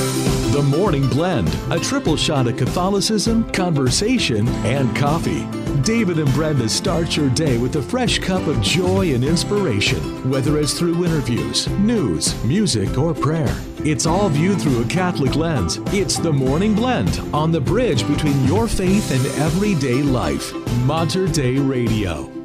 The Morning Blend, a triple shot of Catholicism, conversation, and coffee. David and Brenda start your day with a fresh cup of joy and inspiration, whether it's through interviews, news, music, or prayer. It's all viewed through a Catholic lens. It's the Morning Blend on the bridge between your faith and everyday life. Mater Dei Radio.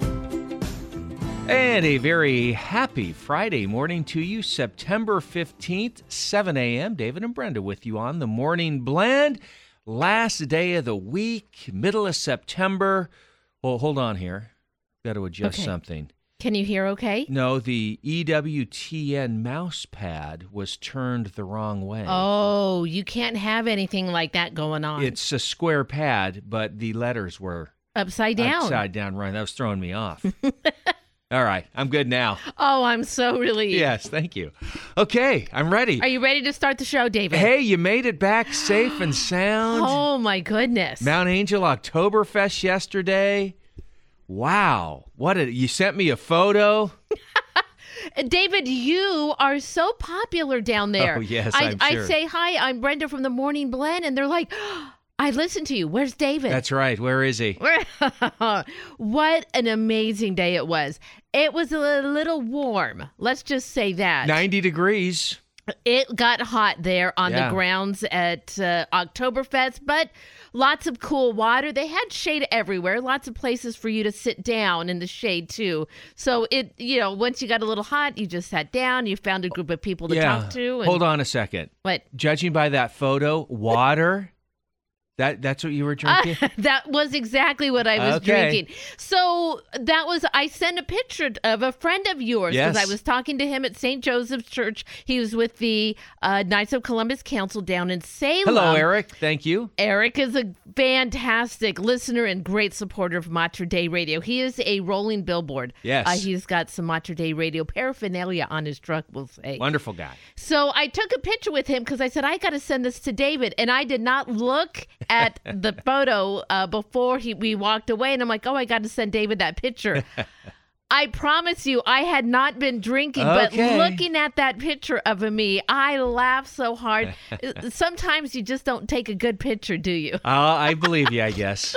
And a very happy Friday morning to you, September 15th, 7 a.m. David and Brenda with you on the Morning Blend. Last day of the week, middle of September. Well, hold on here. Got to adjust Okay. something. Can you hear okay? No, the EWTN mouse pad was turned the wrong way. Oh, you can't have anything like that going on. It's a square pad, but the letters were upside down. upside down. Right, that was throwing me off. All right, I'm good now. Oh, I'm so relieved. Yes, thank you. Okay, I'm ready. Are you ready to start the show, David? Hey, you made it back safe and sound. Oh my goodness. Mount Angel Oktoberfest yesterday. Wow. What a you sent me a photo. David, you are so popular down oh, there. Oh, yes, I, I'm I say hi, I'm Brenda from the Morning Blend, and they're like, I listen to you. Where's David? That's right. Where is he? what an amazing day it was. It was a little warm. Let's just say that. 90 degrees. It got hot there on Yeah. the grounds at uh, Oktoberfest, but lots of cool water. They had shade everywhere, lots of places for you to sit down in the shade too. So it, you know, once you got a little hot, you just sat down, you found a group of people to yeah. talk to. And Hold on a second. What? Judging by that photo, water. That that's what you were drinking? that was exactly what I was Okay. drinking. So that was I sent a picture of a friend of yours because Yes. I was talking to him at St. Joseph's Church. He was with the uh, Knights of Columbus Council down in Salem. Hello, Eric. Thank you. Eric is a fantastic listener and great supporter of Mater Dei Radio. He is a rolling billboard. Yes. Uh, he's got some Mater Dei Radio paraphernalia on his truck, we'll say. Wonderful guy. So I took a picture with him because I said, I got to send this to David. And I did not look at the photo uh, before he, we walked away. And I'm like, oh, I got to send David that picture. I promise you, I had not been drinking, Okay. but looking at that picture of me, I laughed so hard. Sometimes you just don't take a good picture, do you? Uh, I believe you, I guess.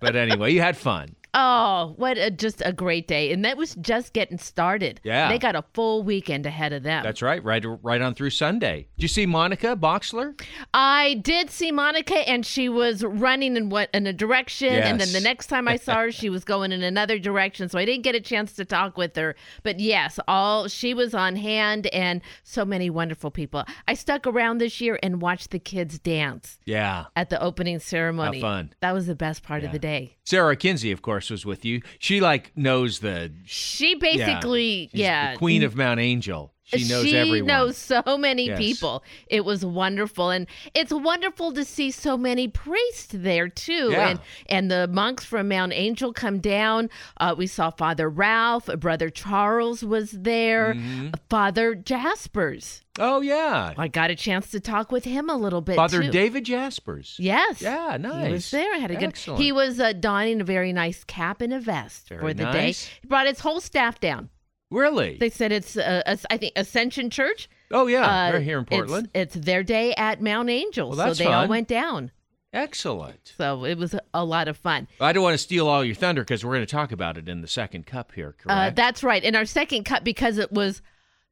But anyway, you had fun. Oh, what a, just a great day. And that was just getting started. Yeah. They got a full weekend ahead of them. That's right. Right right on through Sunday. Did you see Monica Boxler? I did see Monica, and she was running in what in a direction, and then the next time I saw her, she was going in another direction. So I didn't get a chance to talk with her. But yes, all she was on hand, and so many wonderful people. I stuck around this year and watched the kids dance Yeah. at the opening ceremony. fun. That was the best part of the day. Sarah Kinsey, of course, was with you. She like knows the She basically, she's yeah, the queen of Mount Angel. She knows everyone. knows so many Yes. people. It was wonderful, and it's wonderful to see so many priests there too. Yeah. And and the monks from Mount Angel come down. Uh, we saw Father Ralph, Brother Charles was there, Mm-hmm. Father Jaspers. Oh yeah. I got a chance to talk with him a little bit. Father too. David Jaspers. Yes. Yeah, nice. He was there. Had a good. Excellent. He was uh, donning a very nice cap and a vest for the nice. day. He brought his whole staff down. Really? They said it's, uh, I think, Ascension Church. oh yeah, Uh, they're here in Portland. It's, their day at Mount Angel, Well, so they all went down. Excellent. So it was a lot of fun. I don't want to steal all your thunder because we're going to talk about it in the second cup here. Uh, Correct? that's right. In our second cup, because it was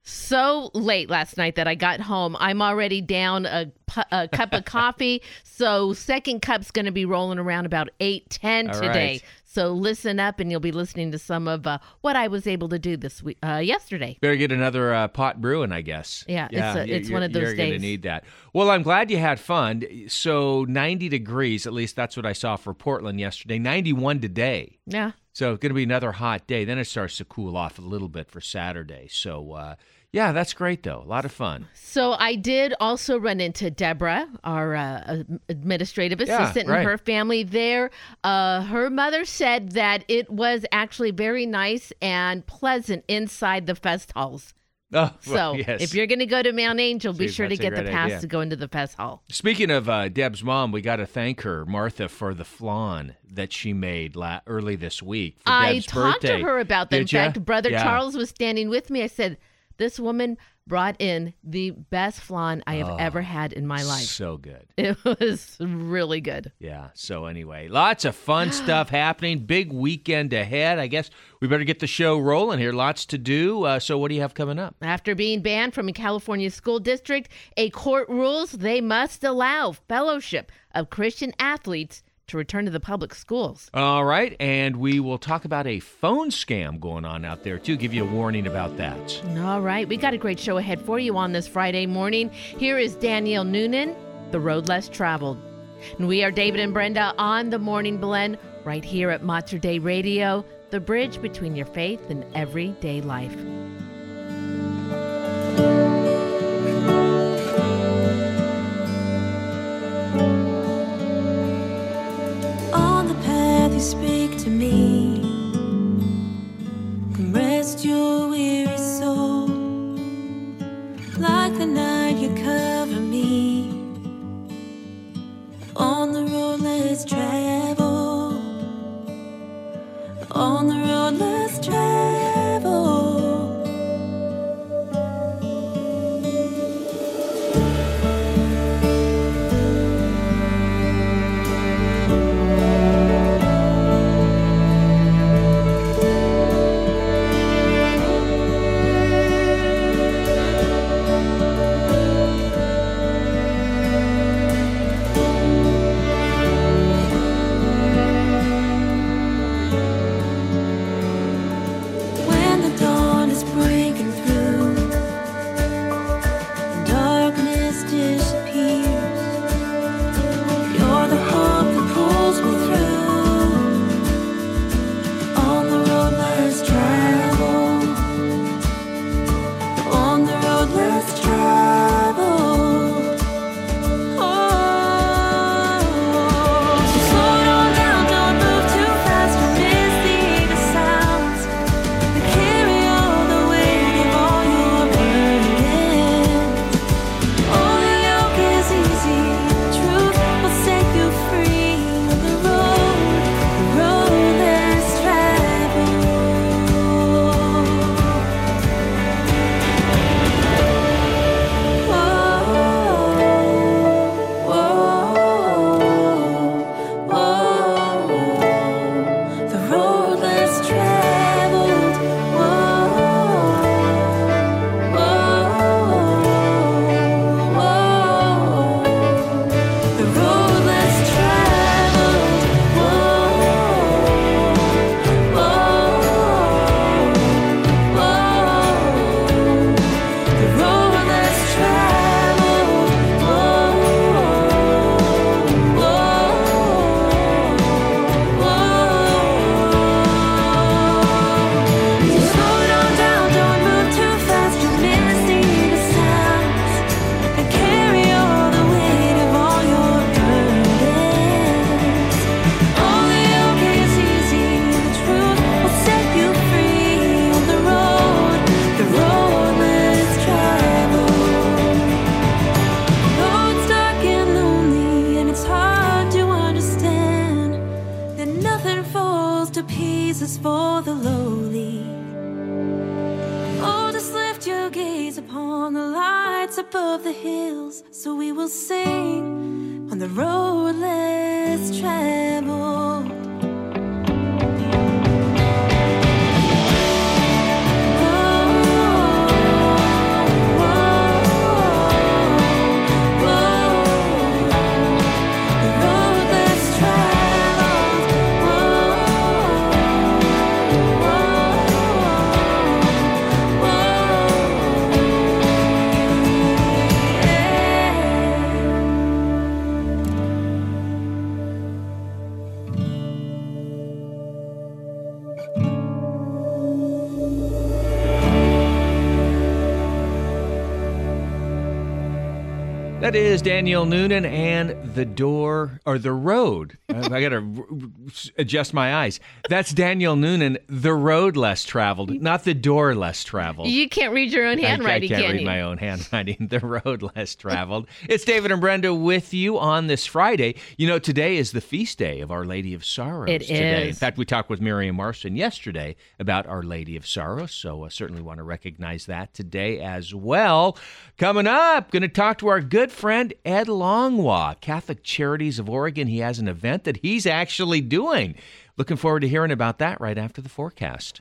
so late last night that I got home, I'm already down a, pu- a cup of coffee. So second cup's going to be rolling around about eight ten All today. right. So listen up, and you'll be listening to some of uh, what I was able to do this week, uh, yesterday. Better get another uh, pot brewing, I guess. Yeah, it's a- it's one of those You're going to need that. Well, I'm glad you had fun. So 90 degrees, at least that's what I saw for Portland yesterday. 91 today. Yeah. So it's going to be another hot day. Then it starts to cool off a little bit for Saturday. So uh, yeah, that's great though. A lot of fun. So I did also run into Deborah, our uh, administrative Yeah, assistant, right. and her family there. Uh, her mother said that it was actually very nice and pleasant inside the fest halls. Oh, So yes. if you're going to go to Mount Angel, be sure to get the pass idea. to go into the fest hall. Speaking of uh, Deb's mom, we got to thank her, Martha, for the flan that she made la- early this week for I Deb's talked birthday. to her about that. In ya? fact, Brother Yeah. Charles was standing with me. I said, This woman brought in the best flan I have Oh, ever had in my life. So good. It was really good. Yeah. So anyway, lots of fun stuff happening. Big weekend ahead. I guess we better get the show rolling here. Lots to do. Uh, so what do you have coming up? After being banned from a California school district, a court rules they must allow fellowship of Christian athletes to return to the public schools. All right, and we will talk about a phone scam going on out there too. Give you a warning about that. All right, we got a great show ahead for you on this Friday morning. Here is Danielle Noonan, The Road Less Traveled. And we are David and Brenda on the Morning Blend right here at Mater Dei Radio, the bridge between your faith and everyday life. Speak to me, and rest your weary soul. Like the night you cover me. On the road let's travel. On the road let's travel. That is Danielle Noonan and the door or the road I got to adjust my eyes. That's Daniel Noonan, the road less traveled, not the door less traveled. You can't read your own handwriting, I, can't can read you? my own handwriting. The road less traveled. it's David and Brenda with you on this Friday. You know, today is the feast day of Our Lady of Sorrows. It today. In fact, we talked with Miriam Marston yesterday about Our Lady of Sorrows, so I certainly want to recognize that today as well. Coming up, going to talk to our good friend Ed Langlois, Catholic Charities of Oregon. He has an event that he's actually doing. Looking forward to hearing about that right after the forecast.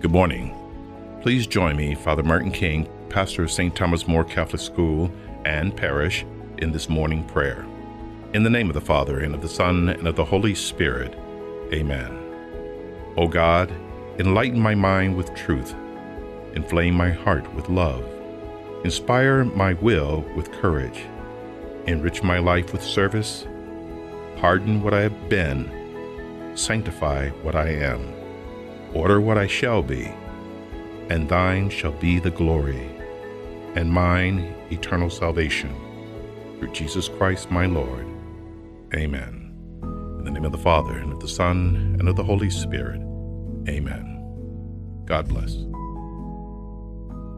Good morning. Please join me, Father Martin King, pastor of St. Thomas More Catholic School and Parish, in this morning prayer. In the name of the Father, and of the Son, and of the Holy Spirit. Amen. O God, enlighten my mind with truth, inflame my heart with love, inspire my will with courage, enrich my life with service, pardon what I have been, sanctify what I am order what I shall be, and thine shall be the glory, and mine eternal salvation. Through Jesus Christ my Lord. Amen. In the name of the Father, and of the Son, and of the Holy Spirit. Amen. God bless.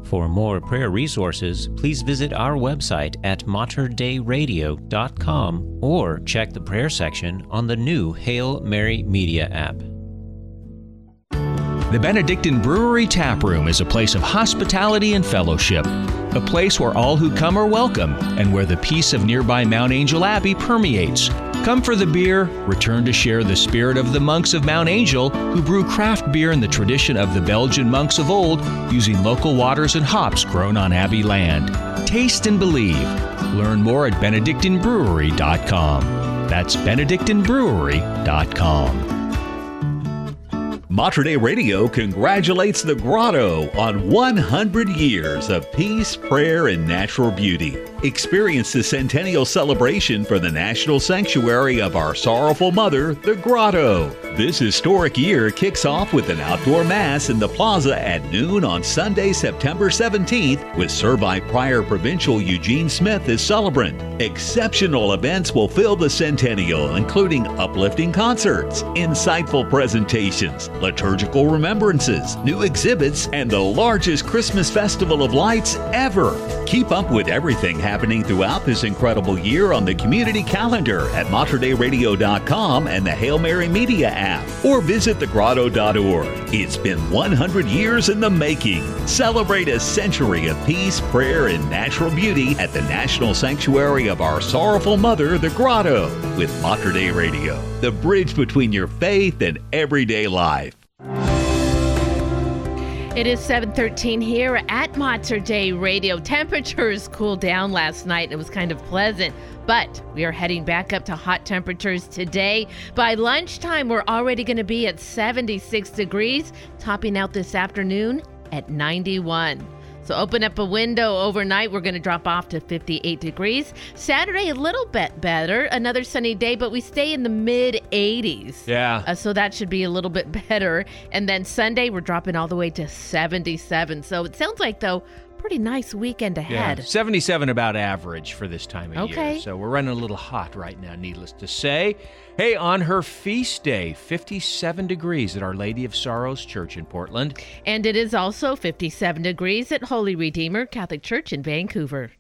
For more prayer resources, please visit our website at materdeiradio.com or check the prayer section on the new Hail Mary Media app. The Benedictine Brewery Tap Room is a place of hospitality and fellowship, a place where all who come are welcome and where the peace of nearby Mount Angel Abbey permeates. Come for the beer, return to share the spirit of the monks of Mount Angel who brew craft beer in the tradition of the Belgian monks of old using local waters and hops grown on Abbey land. Taste and believe. Learn more at benedictinebrewery.com. That's benedictinebrewery.com. Mater Dei Radio congratulates the Grotto on 100 years of peace, prayer, and natural beauty. Experience the centennial celebration for the National Sanctuary of Our Sorrowful Mother, the Grotto. This historic year kicks off with an outdoor Mass in the plaza at noon on Sunday, September 17th, with Servite Prior Provincial Eugene Smith as celebrant. Exceptional events will fill the centennial, including uplifting concerts, insightful presentations, liturgical remembrances, new exhibits, and the largest Christmas festival of lights ever. Keep up with everything happening throughout this incredible year on the community calendar at materdeiradio.com and the Hail Mary Media app, or visit thegrotto.org. It's been 100 years in the making. Celebrate a century of peace, prayer, and natural beauty at the National Sanctuary of Our Sorrowful Mother, the Grotto, with Mater Radio, the bridge between your faith and everyday life. It is 7:13 here at Mater Dei Radio. Temperatures cooled down last night. It was kind of pleasant, but we are heading back up to hot temperatures today. By lunchtime, we're already going to be at 76 degrees, topping out this afternoon at 91. So open up a window overnight. We're going to drop off to 58 degrees. Saturday, a little bit better. Another sunny day, but we stay in the mid 80s. Yeah. Uh, so that should be a little bit better. And then Sunday, we're dropping all the way to 77. So it sounds like, though, pretty nice weekend ahead. Yeah, 77 about average for this time of Okay. year. So we're running a little hot right now, needless to say. Hey, on her feast day, 57 degrees at Our Lady of Sorrows Church in Portland. And it is also 57 degrees at Holy Redeemer Catholic Church in Vancouver.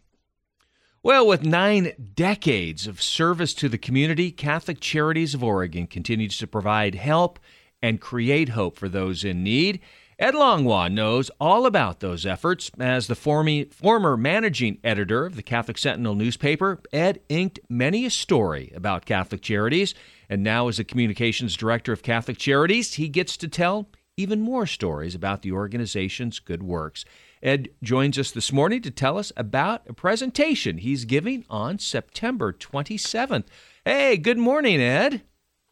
Well, with nine decades of service to the community, Catholic Charities of Oregon continues to provide help and create hope for those in need. Ed Langlois knows all about those efforts. As the former managing editor of the Catholic Sentinel newspaper, Ed inked many a story about Catholic Charities. And now, as the communications director of Catholic Charities, he gets to tell even more stories about the organization's good works. Ed joins us this morning to tell us about a presentation he's giving on September 27th. Hey, good morning, Ed.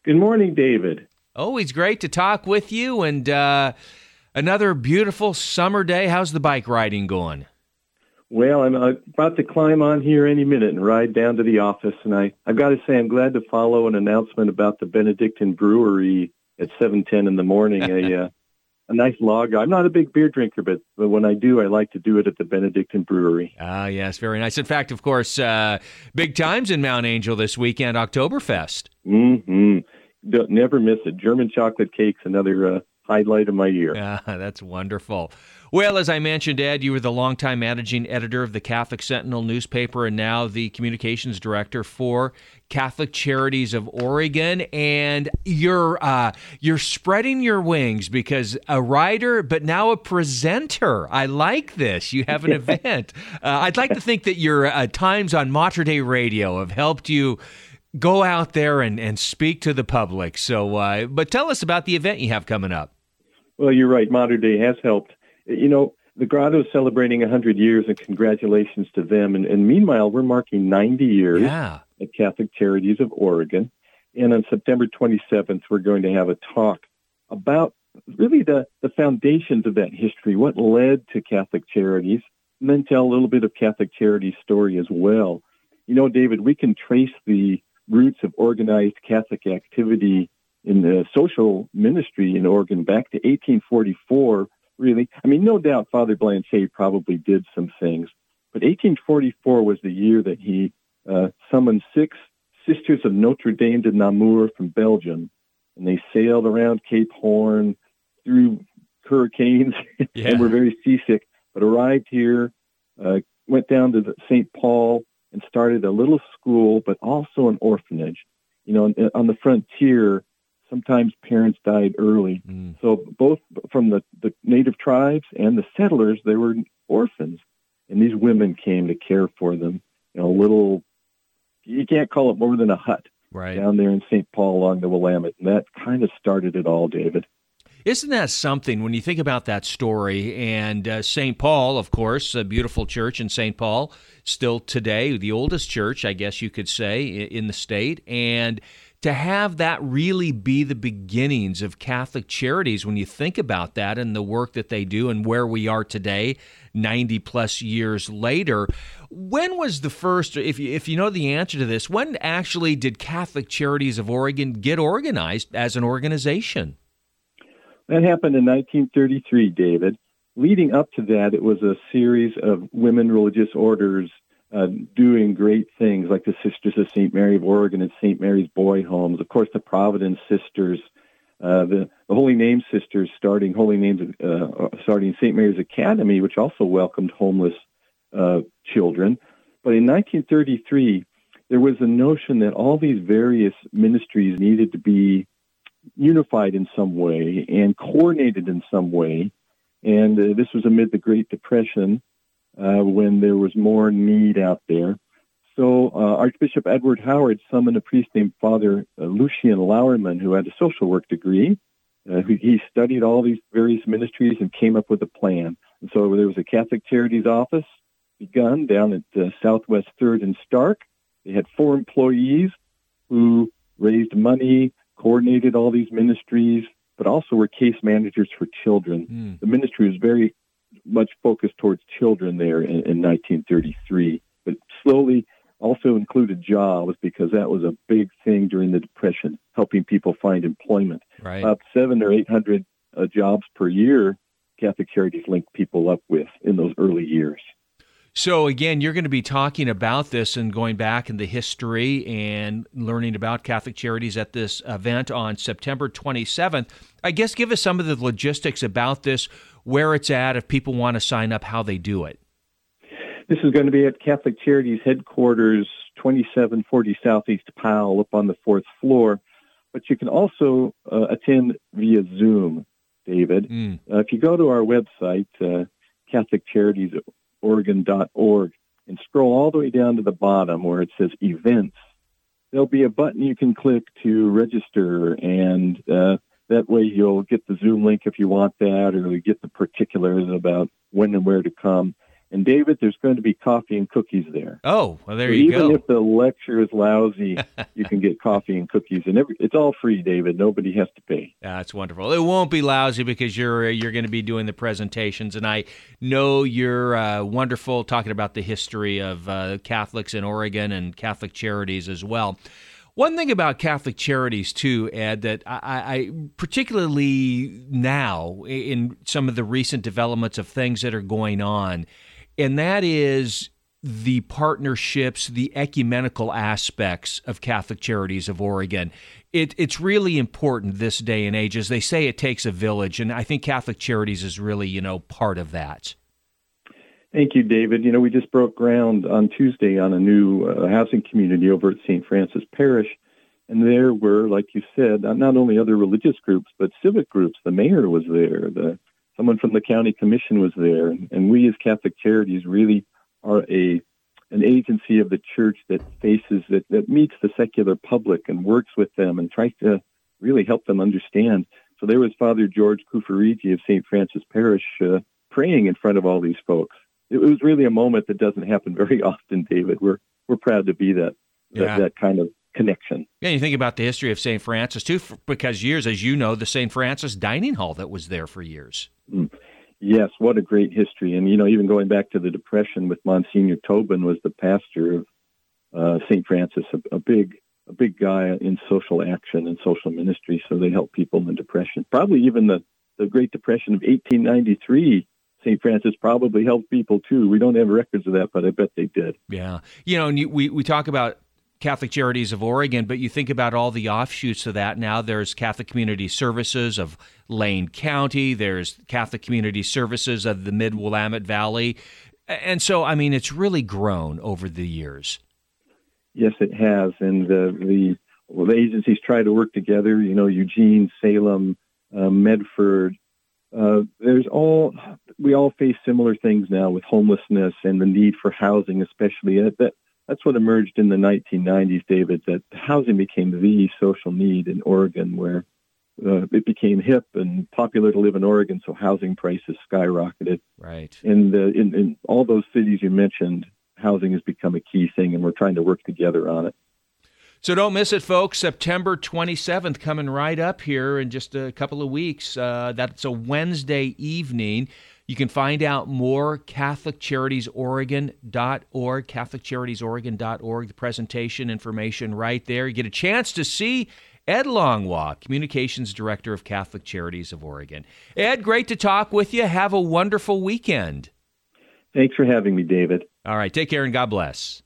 Good morning, David. Always great to talk with you and uh, another beautiful summer day. How's the bike riding going? Well, I'm uh, about to climb on here any minute and ride down to the office, and I, I've got to say I'm glad to follow an announcement about the Benedictine Brewery at 7:10 in the morning. a uh, a nice lager. I'm not a big beer drinker, but, but when I do, I like to do it at the Benedictine Brewery. Ah, yes, very nice. In fact, of course, uh, big times in Mount Angel this weekend, Oktoberfest. Mm-hmm. Don't, never miss it. German chocolate cakes, another uh, highlight of my year. Ah, that's wonderful. Well, as I mentioned, Ed, you were the longtime managing editor of the Catholic Sentinel newspaper and now the communications director for Catholic Charities of Oregon. And you're uh, you're spreading your wings because a writer, but now a presenter. I like this. You have an event. Uh, I'd like to think that your uh, times on Mater Dei Radio have helped you go out there and, and speak to the public. So, uh, but tell us about the event you have coming up. Well, you're right. Mater Dei has helped. You know, the Grotto is celebrating 100 years, and congratulations to them. And, and meanwhile, we're marking 90 years Yeah. at Catholic Charities of Oregon. And on September 27th, we're going to have a talk about really the, the foundations of that history, what led to Catholic Charities, and then tell a little bit of Catholic Charities' story as well. You know, David, we can trace the roots of organized Catholic activity in the social ministry in Oregon back to 1844, really. I mean, no doubt Father Blanchet probably did some things, but 1844 was the year that he uh, summoned six Sisters of Notre Dame de Namur from Belgium, and they sailed around Cape Horn through hurricanes Yeah. and were very seasick, but arrived here, uh, went down to the St. Paul and started a little school, but also an orphanage. You know, on- on the frontier, sometimes parents died early. Mm. So both from the, the native tribes and the settlers, they were orphans. And these women came to care for them. Know, a little, you can't call it more than a hut Right. down there in St. Paul along the Willamette. And that kind of started it all, David. Isn't that something when you think about that story? And uh, St. Paul, of course, a beautiful church in St. Paul, still today, the oldest church, I guess you could say, in the state. And to have that really be the beginnings of Catholic charities, when you think about that and the work that they do and where we are today, 90 plus years later, when was the first, if you, if you know the answer to this, when actually did Catholic Charities of Oregon get organized as an organization? That happened in 1933, David. Leading up to that, it was a series of women religious orders uh, doing great things like the Sisters of St. Mary of Oregon and St. Mary's Boy Homes. Of course, the Providence Sisters, uh, the, the Holy Name Sisters starting Holy Names, uh, starting St. Mary's Academy, which also welcomed homeless uh, children. But in 1933, there was a notion that all these various ministries needed to be unified in some way and coordinated in some way. And uh, this was amid the Great Depression uh, when there was more need out there. So uh, Archbishop Edward Howard summoned a priest named Father uh, Lucian Lauerman, who had a social work degree. Uh, who, he studied all these various ministries and came up with a plan. And so there was a Catholic Charities office begun down at uh, Southwest Third and Stark. They had four employees who raised money, coordinated all these ministries, but also were case managers for children. Hmm. The ministry was very much focused towards children there in, in 1933, but slowly also included jobs because that was a big thing during the Depression, helping people find employment. Right. About seven or eight hundred uh, jobs per year, Catholic Charities linked people up with in those early years. So again, you're going to be talking about this and going back in the history and learning about Catholic Charities at this event on September 27th. I guess give us some of the logistics about this, where it's at, if people want to sign up, how they do it. This is going to be at Catholic Charities headquarters, 2740 Southeast Powell, up on the fourth floor. But you can also uh, attend via Zoom, David. Mm. Uh, if you go to our website, uh, CatholicCharitiesOregon.org, and scroll all the way down to the bottom where it says events, there'll be a button you can click to register, and uh, that way you'll get the Zoom link if you want that, or you get the particulars about when and where to come. And David, there's going to be coffee and cookies there. Oh, well, there So you even go. if the lecture is lousy, you can get coffee and cookies, and every, it's all free, David. Nobody has to pay. That's wonderful. It won't be lousy because you're you're going to be doing the presentations, and I know you're uh, wonderful talking about the history of uh, Catholics in Oregon and Catholic charities as well. One thing about Catholic charities too, Ed, that I, I particularly now in some of the recent developments of things that are going on, and that is the partnerships, the ecumenical aspects of Catholic Charities of Oregon. It, it's really important this day and age. As they say, it takes a village, and I think Catholic Charities is really, you know, part of that. Thank you, David. You know, we just broke ground on Tuesday on a new uh, housing community over at St. Francis Parish. And there were, like you said, not only other religious groups, but civic groups. The mayor was there. The, someone from the county commission was there. And, we as Catholic Charities really are a an agency of the church that faces, that, that meets the secular public and works with them and tries to really help them understand. So there was Father George Kufarigi of St. Francis Parish uh, praying in front of all these folks it was really a moment that doesn't happen very often, David. We're we're proud to be that that, Yeah. that kind of connection. Yeah, you think about the history of St. Francis too, because years, as you know, the St. Francis dining hall that was there for years. Yes, what a great history. And you know, even going back to the Depression with Monsignor Tobin was the pastor of uh, St. Francis, a, a big a big guy in social action and social ministry. So they helped people in the Depression. Probably even the the Great Depression of 1893. St. Francis probably helped people too. We don't have records of that, but I bet they did. Yeah. You know, and you, we, we talk about Catholic Charities of Oregon, but you think about all the offshoots of that. Now there's Catholic Community Services of Lane County, there's Catholic Community Services of the Mid Willamette Valley. And so, I mean, it's really grown over the years. Yes, it has, and the the, well, the agencies try to work together. You know, Eugene, Salem, uh, Medford. Uh, there's all we all face similar things now with homelessness and the need for housing, especially. Uh, that that's what emerged in the 1990s, David. That housing became the social need in Oregon, where uh, it became hip and popular to live in Oregon, so housing prices skyrocketed. Right. And uh, in, in all those cities you mentioned, housing has become a key thing, and we're trying to work together on it. So don't miss it, folks. September 27th coming right up here in just a couple of weeks. Uh, that's a Wednesday evening. You can find out more CatholicCharitiesOregon.org, CatholicCharitiesOregon.org, the presentation information right there. You get a chance to see Ed Langlois, Communications Director of Catholic Charities of Oregon. Ed, great to talk with you. Have a wonderful weekend. Thanks for having me, David. All right, take care and God bless.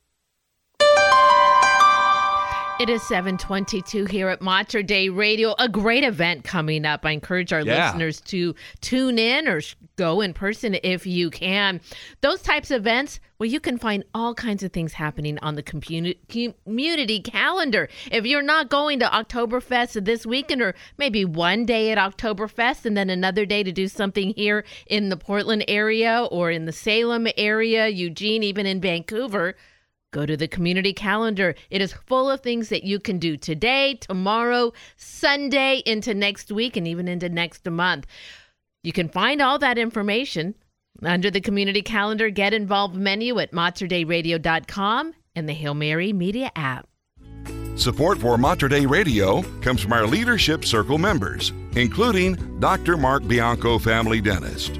It is 722 here at Mater Dei Radio. A great event coming up. I encourage our Yeah. listeners to tune in or go in person if you can. Those types of events, well, you can find all kinds of things happening on the community calendar. If you're not going to Oktoberfest this weekend, or maybe one day at Oktoberfest and then another day to do something here in the Portland area or in the Salem area, Eugene, even in Vancouver, Go to the community calendar. It is full of things that you can do today, tomorrow, Sunday, into next week, and even into next month. You can find all that information under the community calendar Get Involved menu at materdeiradio.com and the Hail Mary Media app. Support for Mater Dei Radio comes from our Leadership Circle members, including Dr. Mark Bianco, family dentist.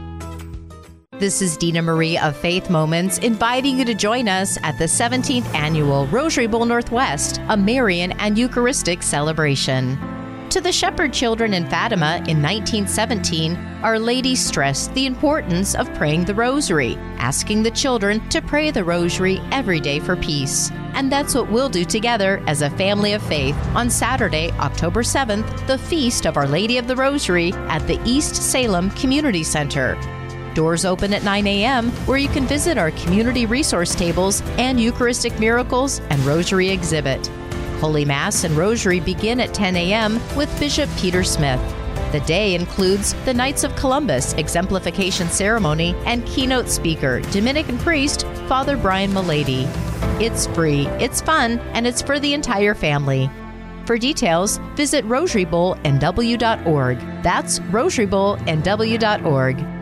This is Dina Marie of Faith Moments inviting you to join us at the 17th annual Rosary Bowl Northwest, a Marian and Eucharistic celebration. To the shepherd children in Fatima in 1917, Our Lady stressed the importance of praying the Rosary, asking the children to pray the Rosary every day for peace. And that's what we'll do together as a family of faith on Saturday, October 7th, the Feast of Our Lady of the Rosary at the East Salem Community Center. Doors open at 9 a.m., where you can visit our community resource tables and Eucharistic miracles and rosary exhibit. Holy Mass and Rosary begin at 10 a.m. with Bishop Peter Smith. The day includes the Knights of Columbus exemplification ceremony and keynote speaker, Dominican priest Father Brian Mullady. It's free, it's fun, and it's for the entire family. For details, visit rosarybowlnw.org. That's rosarybowlnw.org.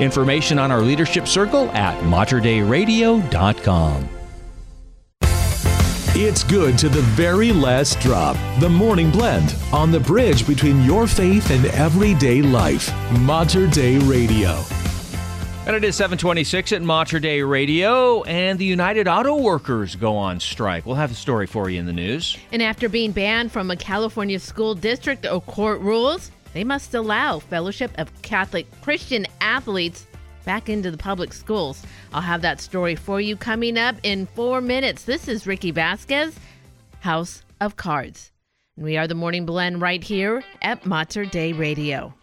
Information on our Leadership Circle at materdeiradio.com. It's good to the very last drop. The Morning Blend on the bridge between your faith and everyday life. Mater Dei Radio. And it is 726 at Mater Dei Radio, and the United Auto Workers go on strike. We'll have the story for you in the news. And after being banned from a California school district or court rules, they must allow Fellowship of Catholic Christian Athletes back into the public schools. I'll have that story for you coming up in four minutes. This is Ricky Vasquez, House of Cards. And we are the Morning Blend right here at Mater Dei Radio.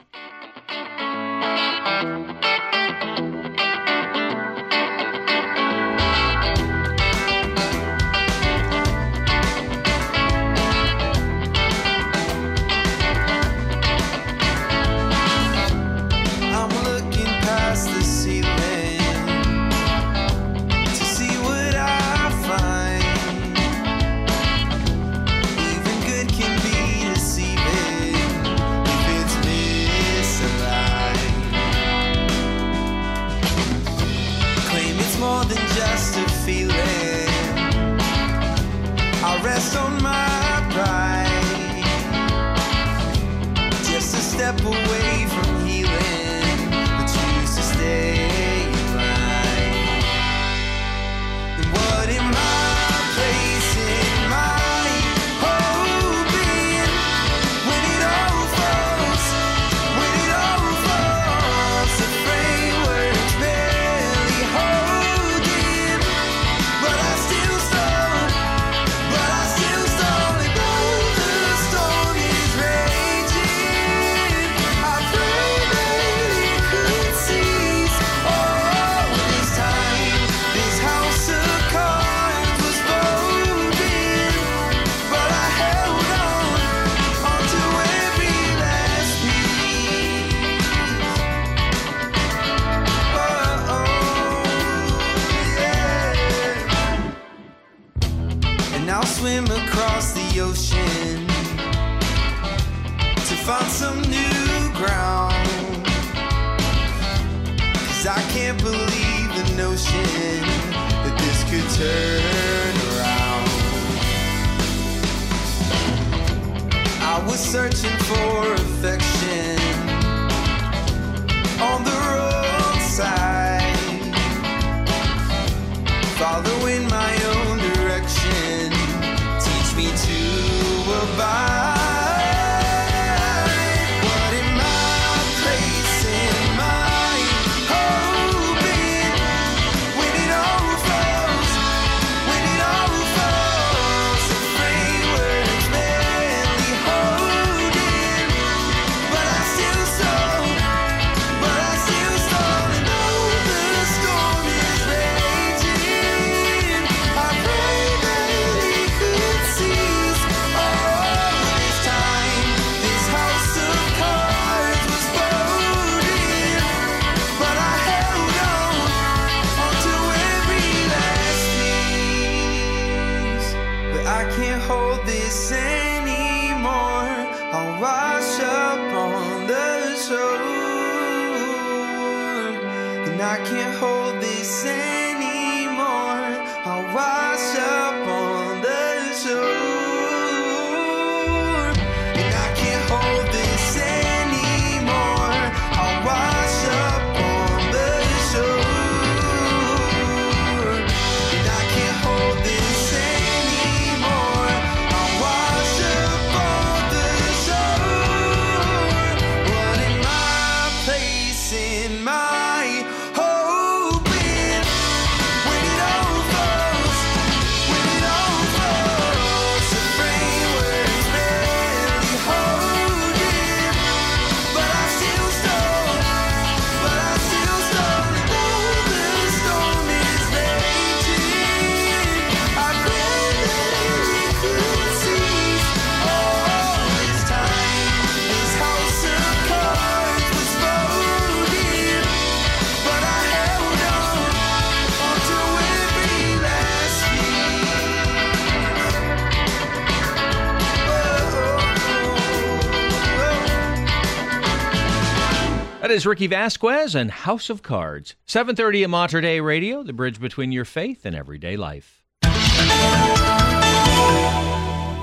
Is Ricky Vasquez and House of Cards. 7:30 at Mater Dei Radio, the bridge between your faith and everyday life.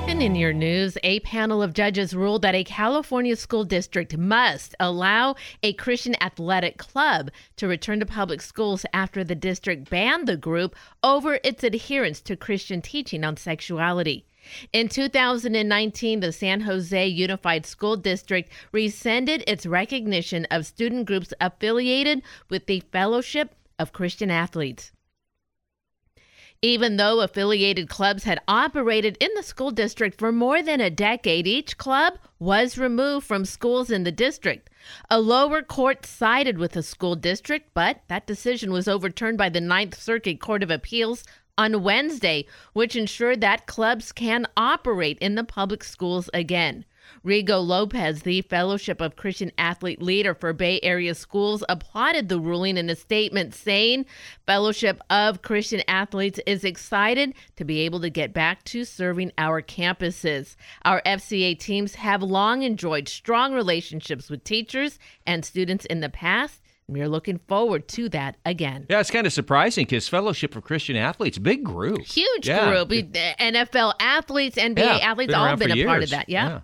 And in your news, a panel of judges ruled that a California school district must allow a Christian athletic club to return to public schools after the district banned the group over its adherence to Christian teaching on sexuality. In 2019, the San Jose Unified School District rescinded its recognition of student groups affiliated with the Fellowship of Christian Athletes. Even though affiliated clubs had operated in the school district for more than a decade, each club was removed from schools in the district. A lower court sided with the school district, but that decision was overturned by the Ninth Circuit Court of Appeals on Wednesday, which ensured that clubs can operate in the public schools again. Rigo Lopez, the Fellowship of Christian Athlete leader for Bay Area schools, applauded the ruling in a statement saying Fellowship of Christian Athletes is excited to be able to get back to serving our campuses. Our FCA teams have long enjoyed strong relationships with teachers and students in the past. We're looking forward to that again. Yeah, it's kind of surprising because Fellowship of Christian Athletes, big group. Huge Yeah. group. We- NFL athletes, NBA Yeah, athletes, all been a part of years. that. Yeah.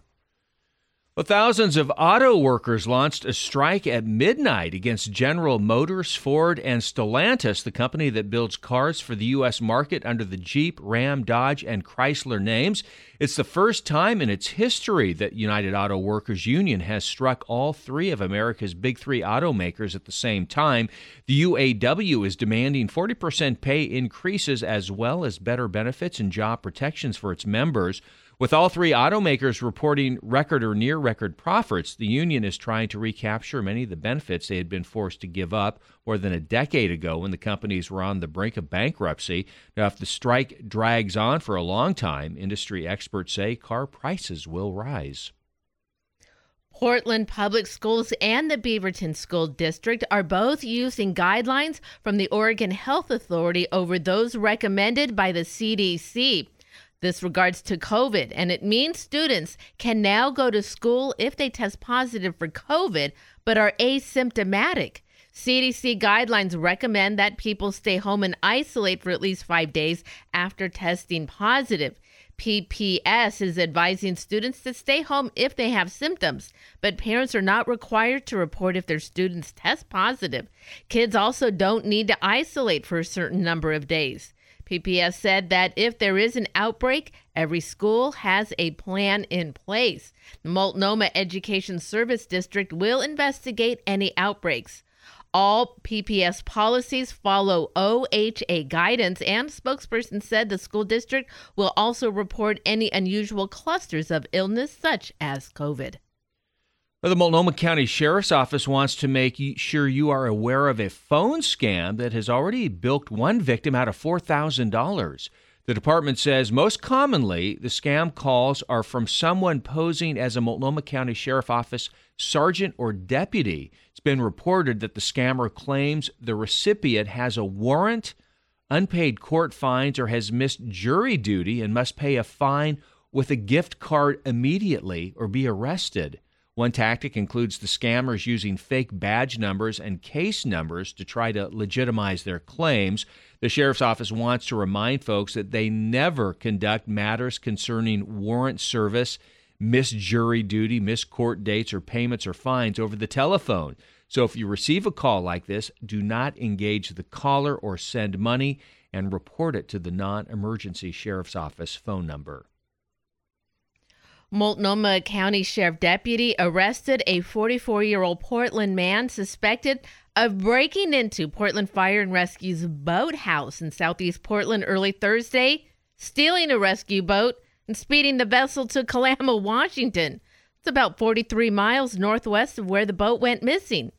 Well, thousands of auto workers launched a strike at midnight against General Motors, Ford, and Stellantis, the company that builds cars for the U.S. market under the Jeep, Ram, Dodge, and Chrysler names. It's the first time in its history that United Auto Workers Union has struck all three of America's big three automakers at the same time. The UAW is demanding 40% pay increases as well as better benefits and job protections for its members. With all three automakers reporting record or near record profits, the union is trying to recapture many of the benefits they had been forced to give up more than a decade ago when the companies were on the brink of bankruptcy. Now, if the strike drags on for a long time, industry experts say car prices will rise. Portland Public Schools and the Beaverton School District are both using guidelines from the Oregon Health Authority over those recommended by the CDC. This regards to COVID, and it means students can now go to school if they test positive for COVID but are asymptomatic. CDC guidelines recommend that people stay home and isolate for at least five days after testing positive. PPS is advising students to stay home if they have symptoms, but parents are not required to report if their students test positive. Kids also don't need to isolate for a certain number of days. PPS said that if there is an outbreak, every school has a plan in place. The Multnomah Education Service District will investigate any outbreaks. All PPS policies follow OHA guidance, and spokesperson said the school district will also report any unusual clusters of illness, such as COVID. The Multnomah County Sheriff's Office wants to make sure you are aware of a phone scam that has already bilked one victim out of $4,000. The department says most commonly the scam calls are from someone posing as a Multnomah County Sheriff Office sergeant or deputy. It's been reported that the scammer claims the recipient has a warrant, unpaid court fines, or has missed jury duty and must pay a fine with a gift card immediately or be arrested. One tactic includes the scammers using fake badge numbers and case numbers to try to legitimize their claims. The sheriff's office wants to remind folks that they never conduct matters concerning warrant service, missed jury duty, missed court dates, or payments or fines over the telephone. So if you receive a call like this, do not engage the caller or send money and report it to the non emergency sheriff's office phone number. Multnomah County Sheriff Deputy arrested a 44 year old Portland man suspected of breaking into Portland Fire and Rescue's boathouse in southeast Portland early Thursday, stealing a rescue boat, and speeding the vessel to Kalama, Washington. It's about 43 miles northwest of where the boat went missing.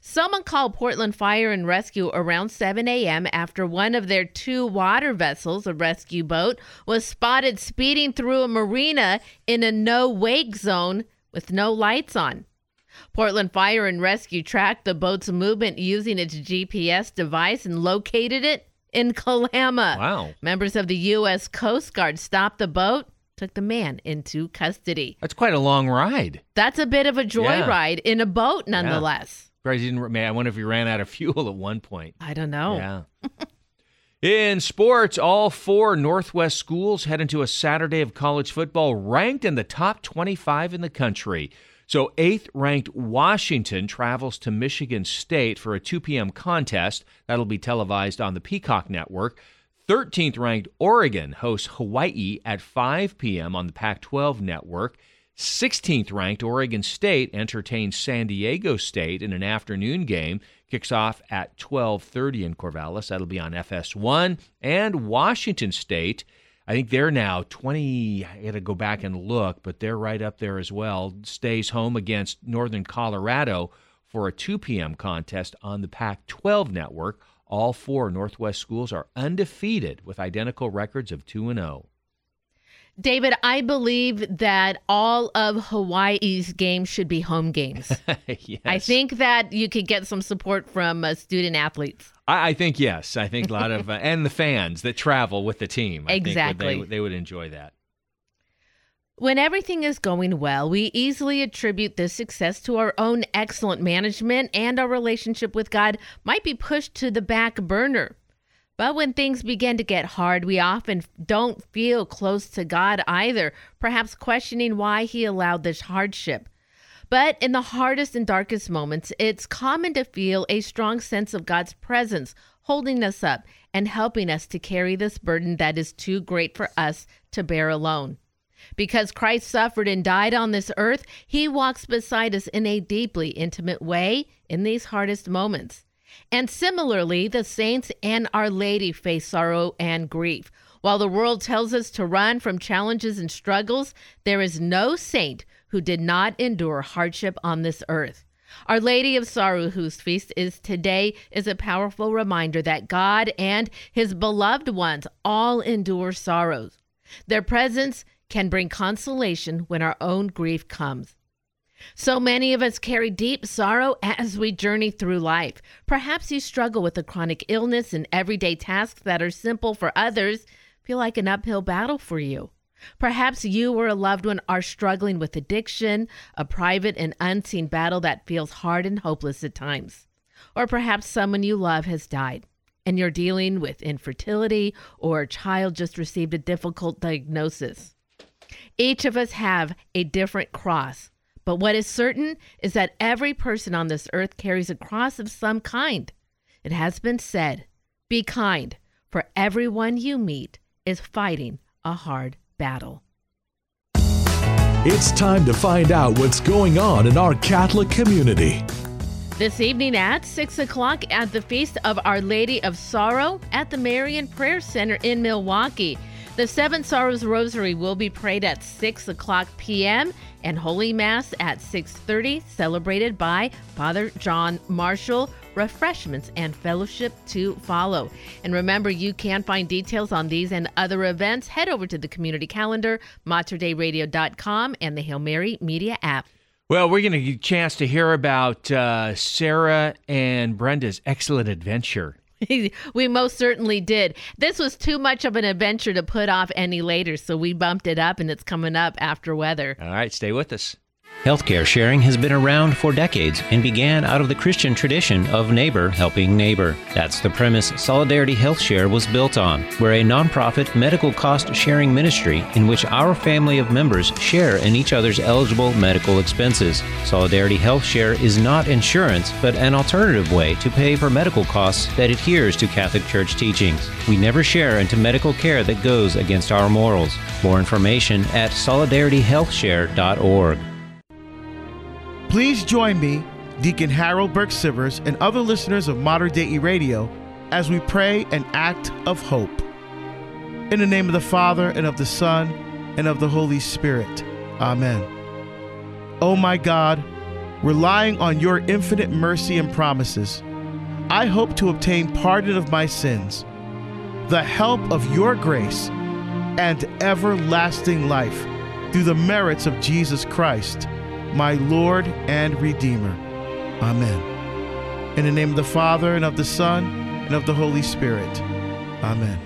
Someone called Portland Fire and Rescue around 7 a.m. after one of their two water vessels, a rescue boat, was spotted speeding through a marina in a no wake zone with no lights on. Portland Fire and Rescue tracked the boat's movement using its GPS device and located it in Kalama. Wow. Members of the U.S. Coast Guard stopped the boat, took the man into custody. That's quite a long ride. That's a bit of a joyride in a boat, nonetheless. He didn't. Man, I wonder if he ran out of fuel at one point. I don't know. Yeah. In sports, all four Northwest schools head into a Saturday of college football ranked in the top 25 in the country. So, eighth ranked Washington travels to Michigan State for a 2 p.m. contest. That'll be televised on the Peacock Network. 13th ranked Oregon hosts Hawaii at 5 p.m. on the Pac 12 network. 16th ranked Oregon State entertains San Diego State in an afternoon game. Kicks off at 12:30 in Corvallis. That'll be on FS1 and Washington State. I think they're now 20. I got to go back and look, but they're right up there as well. Stays home against Northern Colorado for a 2 p.m. contest on the Pac 12 network. All four Northwest schools are undefeated with identical records of 2 and oh. 0. David, I believe that all of Hawaii's games should be home games. yes. I think that you could get some support from uh, student athletes. I, I think yes. I think a lot of uh, and the fans that travel with the team. I would- Exactly. they, they would enjoy that. When everything is going well, we easily attribute this success to our own excellent management, and our relationship with God might be pushed to the back burner. But when things begin to get hard, we often don't feel close to God either, perhaps questioning why He allowed this hardship. But in the hardest and darkest moments, it's common to feel a strong sense of God's presence holding us up and helping us to carry this burden that is too great for us to bear alone. Because Christ suffered and died on this earth, he walks beside us in a deeply intimate way in these hardest moments. And similarly, the saints and Our Lady face sorrow and grief. While the world tells us to run from challenges and struggles, there is no saint who did not endure hardship on this earth. Our Lady of Sorrow, whose feast is today, is a powerful reminder that God and his beloved ones all endure sorrows. Their presence can bring consolation when our own grief comes. So many of us carry deep sorrow as we journey through life. Perhaps you struggle with a chronic illness and everyday tasks that are simple for others feel like an uphill battle for you. Perhaps you or a loved one are struggling with addiction, a private and unseen battle that feels hard and hopeless at times. Or perhaps someone you love has died and you're dealing with infertility or a child just received a difficult diagnosis. Each of us have a different cross, but what is certain is that every person on this earth carries a cross of some kind. It has been said, be kind, for everyone you meet is fighting a hard battle. It's time to find out what's going on in our Catholic community. This evening at 6 o'clock at the Feast of Our Lady of Sorrow at the Marian Prayer Center in Milwaukie. The Seven Sorrows Rosary will be prayed at 6 o'clock p.m. and Holy Mass at 6.30, celebrated by Father John Marshall. Refreshments and fellowship to follow. And remember, you can find details on these and other events. Head over to the community calendar, materdeiradio.com, and the Hail Mary Media app. Well, we're going to get a chance to hear about uh, Sarah and Brenda's excellent adventure. we most certainly did. This was too much of an adventure to put off any later, so we bumped it up and it's coming up after weather. All right, stay with us. Healthcare sharing has been around for decades and began out of the Christian tradition of neighbor helping neighbor. That's the premise Solidarity Health Share was built on. We're a nonprofit medical cost sharing ministry in which our family of members share in each other's eligible medical expenses. Solidarity Health Share is not insurance, but an alternative way to pay for medical costs that adheres to Catholic Church teachings. We never share into medical care that goes against our morals. More information at solidarityhealthshare.org. Please join me, Deacon Harold Burke Sivers, and other listeners of Modern Day E Radio as we pray an act of hope. In the name of the Father, and of the Son, and of the Holy Spirit. Amen. Oh my God, relying on your infinite mercy and promises, I hope to obtain pardon of my sins, the help of your grace, and everlasting life through the merits of Jesus Christ my Lord and Redeemer. Amen. In the name of the Father, and of the Son, and of the Holy Spirit. Amen.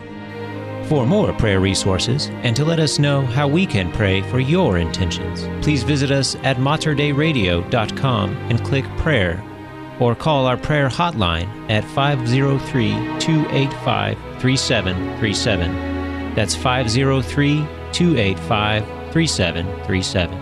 For more prayer resources and to let us know how we can pray for your intentions, please visit us at materdeiradio.com and click prayer or call our prayer hotline at 503 285 3737. That's 503 285 3737.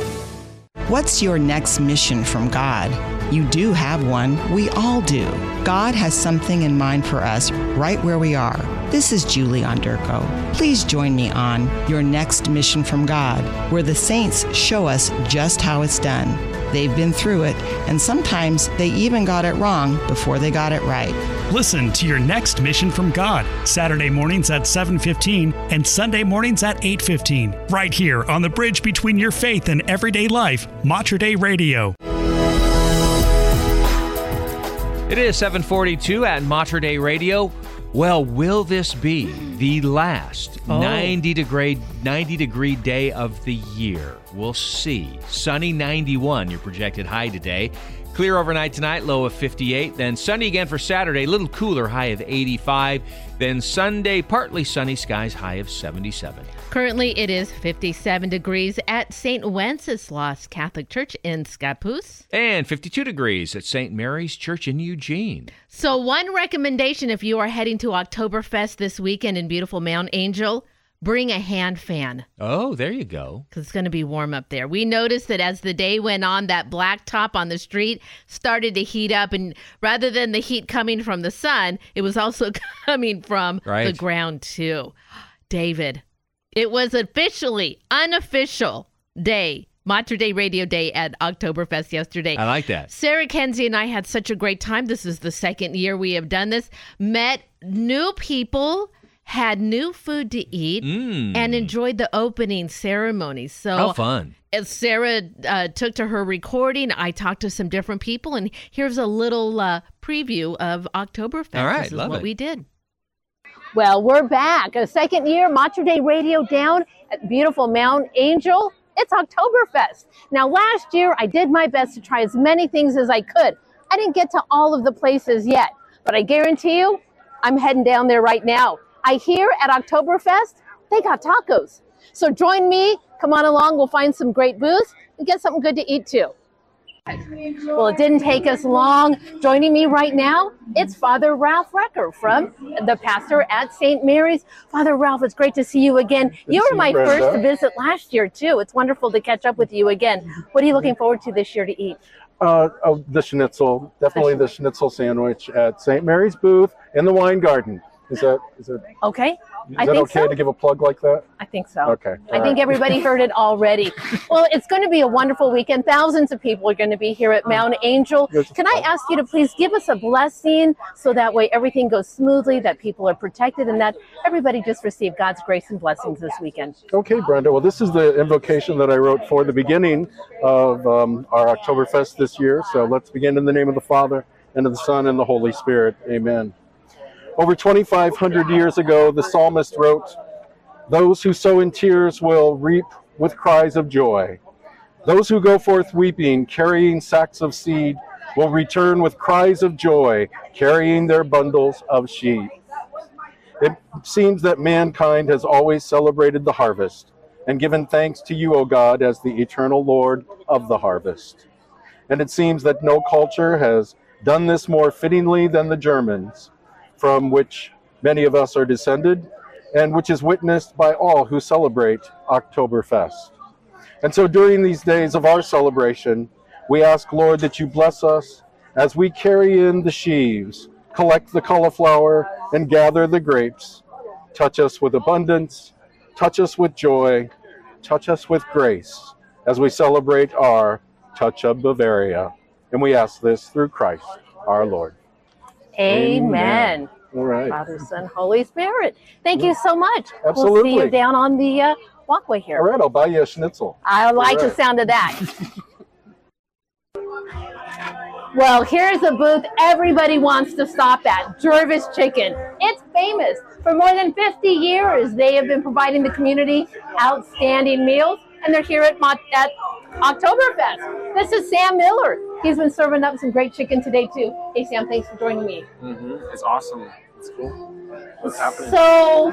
What's your next mission from God? You do have one. We all do. God has something in mind for us right where we are. This is Julie Onderko. Please join me on Your Next Mission from God, where the saints show us just how it's done. They've been through it, and sometimes they even got it wrong before they got it right. Listen to your next mission from God, Saturday mornings at 7:15 and Sunday mornings at 8:15, right here on the bridge between your faith and everyday life, Mater Dei Radio. It is 742 at Mater Dei Radio. Well, will this be the last Oh. 90 degree 90 degree day of the year? We'll see. Sunny 91, your projected high today. Clear overnight tonight, low of 58. Then sunny again for Saturday, little cooler, high of 85. Then Sunday, partly sunny skies, high of 77. Currently, it is 57 degrees at St. Wenceslas Catholic Church in Scappoose. And 52 degrees at St. Mary's Church in Eugene. So, one recommendation if you are heading to Oktoberfest this weekend in beautiful Mount Angel, bring a hand fan Oh, there you go. because it's going to be warm up there. We noticed that as the day went on, that black top on the street started to heat up. And rather than the heat coming from the sun, it was also coming from the ground, too. David, it was officially, unofficial day, Mater Dei Radio Day at Oktoberfest yesterday. I like that. Sarah Kenzie and I had such a great time. This is the second year we have done this. Met new people, had new food to eat, Mm. and enjoyed the opening ceremony. So How fun. as Sarah uh, took to her recording, I talked to some different people, and here's a little uh, preview of Oktoberfest. All right, this is love what it. we did. Well, we're back. A second year, Mater Dei Radio down at beautiful Mount Angel. It's Oktoberfest. Now, last year, I did my best to try as many things as I could. I didn't get to all of the places yet, but I guarantee you, I'm heading down there right now. I hear at Oktoberfest, they got tacos. So join me, come on along, we'll find some great booths and get something good to eat too. Well, it didn't take us long. Joining me right now, it's Father Ralph Recker from the pastor at St. Mary's. Father Ralph, it's great to see you again. to you were my Brenda. first visit last year, too. It's wonderful to catch up with you again. What are you looking forward to this year to eat? Uh, oh, the schnitzel, definitely the schnitzel sandwich at St. Mary's booth in the wine garden. Is that is that is. I that think okay so. to give a plug like that? I think so. Okay. I all think right. everybody heard it already. Well, it's going to be a wonderful weekend. Thousands of people are going to be here at Mount Angel. Can I ask you to please give us a blessing so that way everything goes smoothly, that people are protected, and that everybody just receive God's grace and blessings this weekend? Okay, Brenda. Well, this is the invocation that I wrote for the beginning of um, our Oktoberfest this year. So let's begin in the name of the Father, and of the Son, and the Holy Spirit. Amen. Over 2,500 years ago, the psalmist wrote, Those who sow in tears will reap with cries of joy. Those who go forth weeping, carrying sacks of seed, will return with cries of joy, carrying their bundles of sheep. It seems that mankind has always celebrated the harvest and given thanks to you, O God, as the eternal Lord of the harvest. And it seems that no culture has done this more fittingly than the Germans, from which many of us are descended, and which is witnessed by all who celebrate Oktoberfest. And so during these days of our celebration, we ask, Lord, that you bless us as we carry in the sheaves, collect the cauliflower, and gather the grapes. Touch us with abundance, touch us with joy, touch us with grace as we celebrate our Touch of Bavaria. And we ask this through Christ our Lord. Amen. All right. Father, Son, Holy Spirit. Thank you so much. We'll see Absolutely. you down on the uh, walkway here. All right, I'll buy you a schnitzel. I like All the sound of that. Well, here's a booth everybody wants to stop at Jervis Chicken. It's famous. For more than 50 years, they have been providing the community outstanding meals, and they're here at, Mo- at Oktoberfest. This is Sam Miller. He's been serving up some great chicken today, too. Hey, Sam, thanks for joining me. Mm-hmm. It's awesome. It's cool. What's happening? So,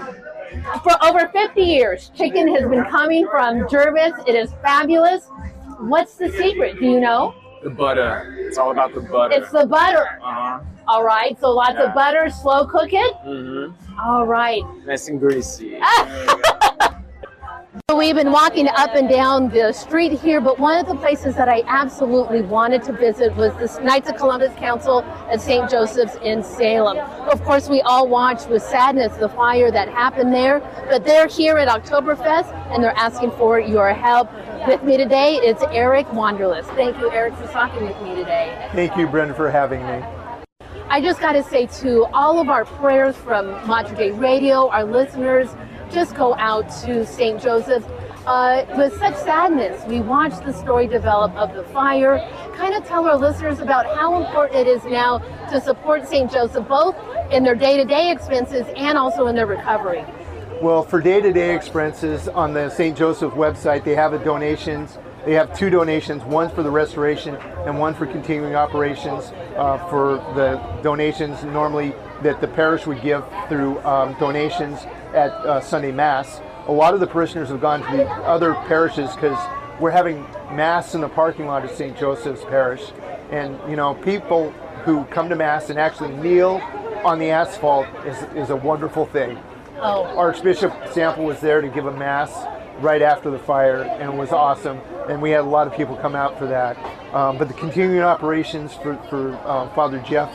for over 50 years, chicken has been coming from Jervis. It is fabulous. What's the secret? Do you know? the butter. It's all about the butter. It's the butter. Uh-huh. All right, so lots Yeah. of butter, slow cook it. Mm-hmm. All right. Nice and greasy. So We've been walking up and down the street here, but one of the places that I absolutely wanted to visit was the Knights of Columbus Council at St. Joseph's in Salem. Of course, we all watched with sadness the fire that happened there, but they're here at Oktoberfest and they're asking for your help. With me today, it's Eric Wanderlust. Thank you, Eric, for talking with me today. Thank you, Brenda, for having me. I just got to say, too, all of our prayers from Mater Dei Radio, our listeners, just go out to St. Joseph. Uh, with such sadness, we watched the story develop of the fire. Kind of tell our listeners about how important it is now to support St. Joseph, both in their day to day expenses and also in their recovery. Well, for day-to-day expenses on the St. Joseph website, they have a donations. They have two donations, one for the restoration and one for continuing operations. Uh, for the donations normally that the parish would give through um, donations at uh, Sunday Mass. A lot of the parishioners have gone to the other parishes because we're having Mass in the parking lot of St. Joseph's Parish. And, you know, people who come to Mass and actually kneel on the asphalt is, is a wonderful thing. Oh. Archbishop Sample was there to give a mass right after the fire, and it was awesome. And we had a lot of people come out for that. Um, but the continuing operations for, for um, Father Jeff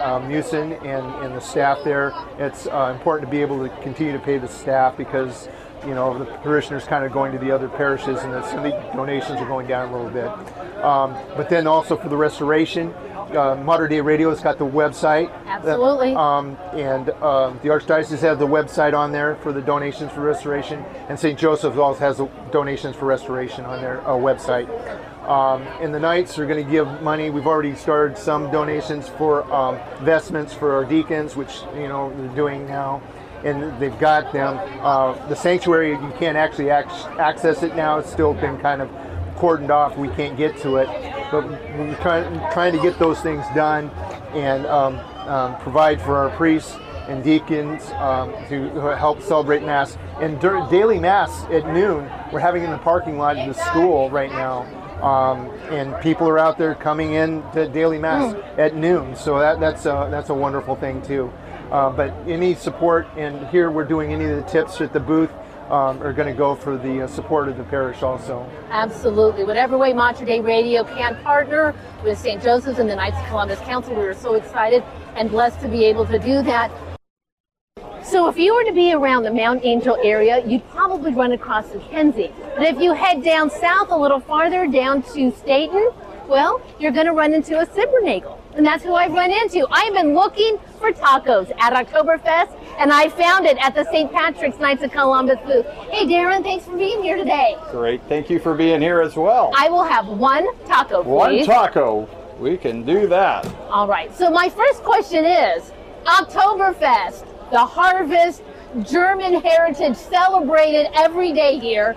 um, Meeuwsen and, and the staff there, it's uh, important to be able to continue to pay the staff because you know the parishioners kind of going to the other parishes and then some of the donations are going down a little bit. Um, but then also for the restoration, uh, Mater Dei Radio has got the website. Absolutely. Um, and um, the Archdiocese has the website on there for the donations for restoration, and St. Joseph's also has the donations for restoration on their uh, website. Um, and the Knights are going to give money. We've already started some donations for um, vestments for our deacons, which you know they're doing now, and they've got them. Uh, the sanctuary you can't actually ac- access it now. It's still been kind of cordoned off. We can't get to it, but we're trying trying to get those things done and um, um, provide for our priests and deacons um, to help celebrate Mass. And dur- daily Mass at noon, we're having in the parking lot of the school right now. Um, and people are out there coming in to daily Mass at noon. So that, that's, a, that's a wonderful thing too. Uh, but any support, and here we're doing any of the tips at the booth, um, are going to go for the uh, support of the parish also. Absolutely. Whatever way Mater Dei Radio can partner with St. Joseph's and the Knights of Columbus Council, we are so excited and blessed to be able to do that. So if you were to be around the Mount Angel area, you'd probably run across Mackenzie. But if you head down south a little farther, down to Stayton, well, you're going to run into a Sibbernagel. And that's who I've run into. I've been looking for tacos at Oktoberfest, and I found it at the St. Patrick's Knights of Columbus booth. Hey, Darren, thanks for being here today. Great. Thank you for being here as well. I will have one taco, please. One taco. We can do that. All right. So my first question is Oktoberfest, the harvest, German heritage celebrated every day here,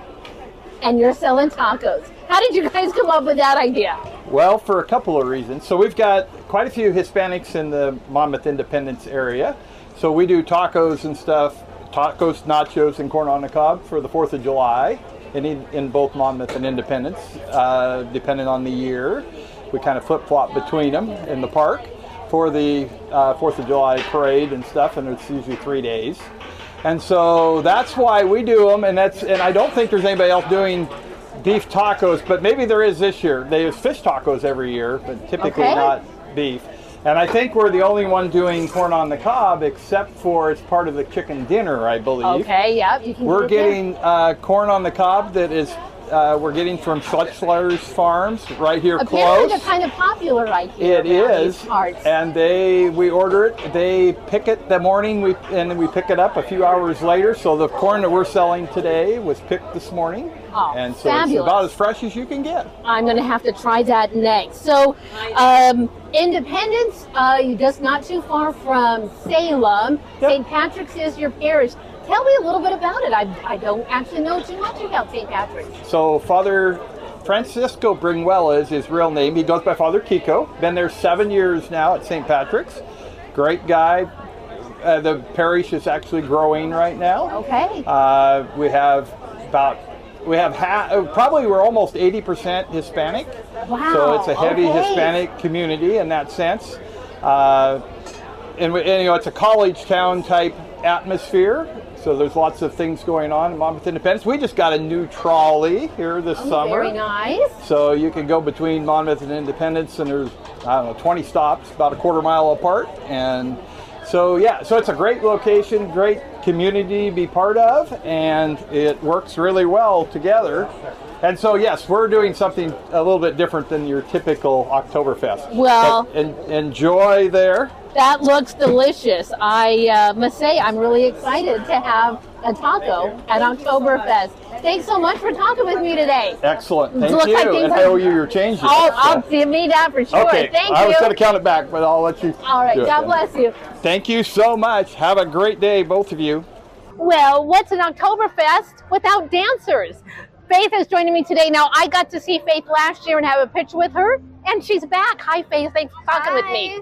and you're selling tacos. How did you guys come up with that idea? Well, for a couple of reasons. So we've got quite a few Hispanics in the Monmouth Independence area. So we do tacos and stuff, tacos, nachos, and corn on the cob for the 4th of July in, in both Monmouth and Independence, uh, depending on the year. We kind of flip flop between them in the park for the uh, 4th of July parade and stuff, and it's usually three days. And so that's why we do them, and that's and I don't think there's anybody else doing beef tacos, but maybe there is this year. They use fish tacos every year, but typically Okay. not beef. And I think we're the only one doing corn on the cob, except for it's part of the chicken dinner, I believe. Okay, yep. We're get getting uh, corn on the cob that is uh, we're getting from Schlechler's Farms right here Apparently, close. they're kind of popular right here. It is, and they we order it. They pick it the morning, we and then we pick it up a few hours later. So the corn that we're selling today was picked this morning, Oh, and so fabulous. it's about as fresh as you can get. I'm going to have to try that next. So, um, Independence, uh, just not too far from Salem. St. Patrick's is your parish. Tell me a little bit about it. I, I don't actually know too much about St. Patrick's. So Father Francisco Bringwell is his real name. He goes by Father Kiko. Been there seven years now at St. Patrick's. Great guy. Uh, the parish is actually growing right now. Okay. Uh, we have about we have ha- uh, probably we're almost 80% Hispanic. Wow, So it's a heavy okay. Hispanic community in that sense. Uh, and, and you know it's a college town type atmosphere. So there's lots of things going on in Monmouth Independence. We just got a new trolley here this Oh, summer. Very nice. So you can go between Monmouth and Independence, and there's I don't know 20 stops, about a quarter mile apart, and so yeah, so it's a great location, great community to be part of, and it works really well together. And so yes, we're doing something a little bit different than your typical Oktoberfest. Well- en- enjoy there. That looks delicious. I uh, must say, I'm really excited to have a taco at Oktoberfest. Thanks so much for talking with me today. Excellent, thank Looks you. like and I owe you your change. I'll, so- I'll give me that for sure. Okay, Thank I was going to count it back, but I'll let you. All right. God bless you. Thank you so much. Have a great day, both of you. Well, what's an Oktoberfest without dancers? Faith is joining me today. Now, I got to see Faith last year and have a picture with her, and she's back. Hi, Faith. Thanks for talking with me.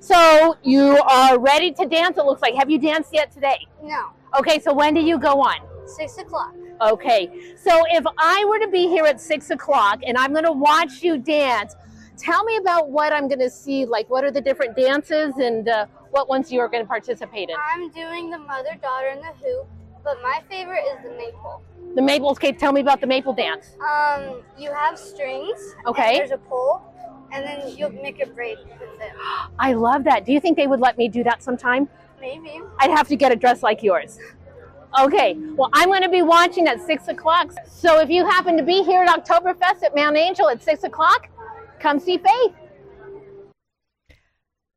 So, you are ready to dance, it looks like. Have you danced yet today? No. Okay, so when do you go on? Six o'clock. Okay, so if I were to be here at six o'clock and I'm going to watch you dance, tell me about what I'm going to see. Like, what are the different dances and uh, what ones you are going to participate in? I'm doing the mother daughter and the hoop, but my favorite is the maple. The maple. Okay, tell me about the maple dance. Um, you have strings. Okay. there's a pole, and then you'll make a braid with it. I love that. Do you think they would let me do that sometime? Maybe. I'd have to get a dress like yours. Okay, well, I'm going to be watching at 6 o'clock. So if you happen to be here at Oktoberfest at Mount Angel at 6 o'clock, come see Faith.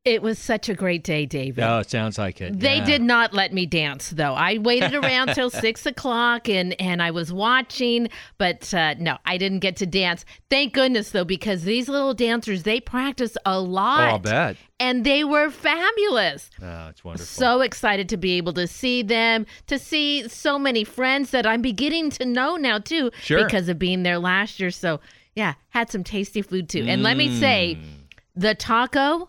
It was such a great day, David. Oh, it sounds like it. They yeah. did not let me dance though. I waited around till six o'clock and and I was watching, but uh, no, I didn't get to dance. Thank goodness though, because these little dancers they practice a Oh, lot, I'll bet. and they were fabulous. Oh, it's wonderful. So excited to be able to see them, to see so many friends that I'm beginning to know now too, Sure. because of being there last year. So yeah, had some tasty food too. And let me say, the taco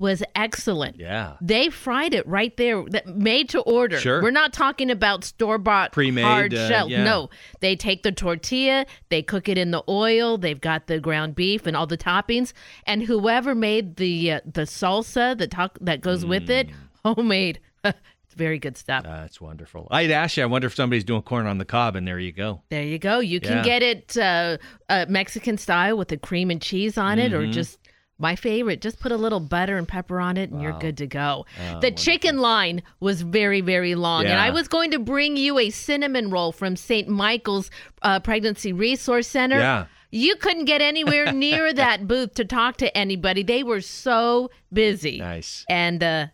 was excellent. Yeah. They fried it right there, made to order. Sure. We're not talking about store bought Pre-made, hard uh, shell. yeah. No, they take the tortilla, they cook it in the oil. They've got the ground beef and all the toppings, and whoever made the uh, the salsa, the that goes with it, Mm. homemade. it's very good stuff. That's wonderful. I'd ask you, I wonder if somebody's doing corn on the cob, and there you go. There you go. You can Yeah. get it uh, uh, Mexican style with the cream and cheese on it, or Mhm. just my favorite, just put a little butter and pepper on it, and you're good to go. Oh, the chicken line was very, very long, and I was going to bring you a cinnamon roll from St. Michael's uh, Pregnancy Resource Center. Yeah. You couldn't get anywhere near that booth to talk to anybody. They were so busy. Nice. And uh,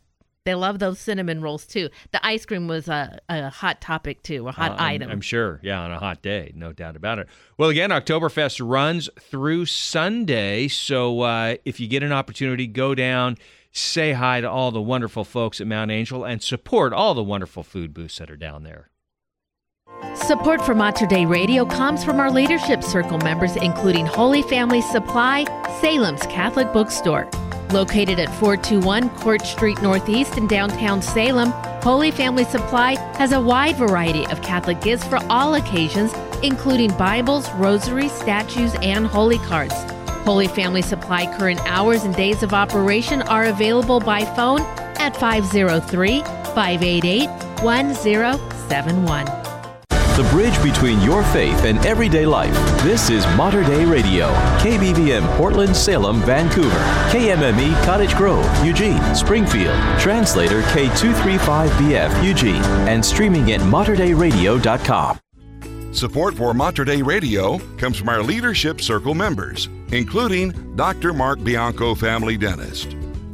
they love those cinnamon rolls too. The ice cream was a, a hot topic too, a hot Uh, I'm- item. I'm sure. Yeah, on a hot day, no doubt about it. Well, again, Oktoberfest runs through Sunday. So uh, if you get an opportunity, go down, say hi to all the wonderful folks at Mount Angel, and support all the wonderful food booths that are down there. Support for Mater Dei Radio comes from our Leadership Circle members, including Holy Family Supply, Salem's Catholic Bookstore. Located at 421 Court Street Northeast in downtown Salem, Holy Family Supply has a wide variety of Catholic gifts for all occasions, including Bibles, rosaries, statues, and holy cards. Holy Family Supply current hours and days of operation are available by phone at 503 588 1071. The bridge between your faith and everyday life. This is Mater Dei Radio. KBVM Portland, Salem, Vancouver. KMME Cottage Grove, Eugene, Springfield. Translator K235BF, Eugene. And streaming at materdeiradio.com. Support for Mater Dei Radio comes from our Leadership Circle members, including Dr. Mark Bianco, family dentist.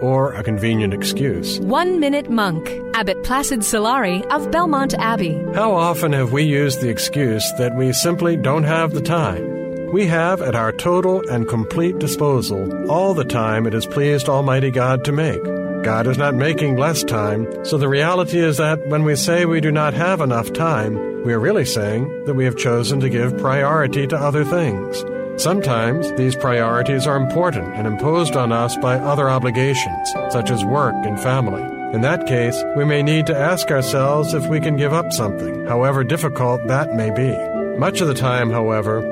or a convenient excuse? One Minute Monk, Abbot Placid Solari of Belmont Abbey. How often have we used the excuse that we simply don't have the time? We have at our total and complete disposal all the time it has pleased Almighty God to make. God is not making less time, so the reality is that when we say we do not have enough time, we are really saying that we have chosen to give priority to other things. Sometimes these priorities are important and imposed on us by other obligations, such as work and family. In that case, we may need to ask ourselves if we can give up something, however difficult that may be. Much of the time, however,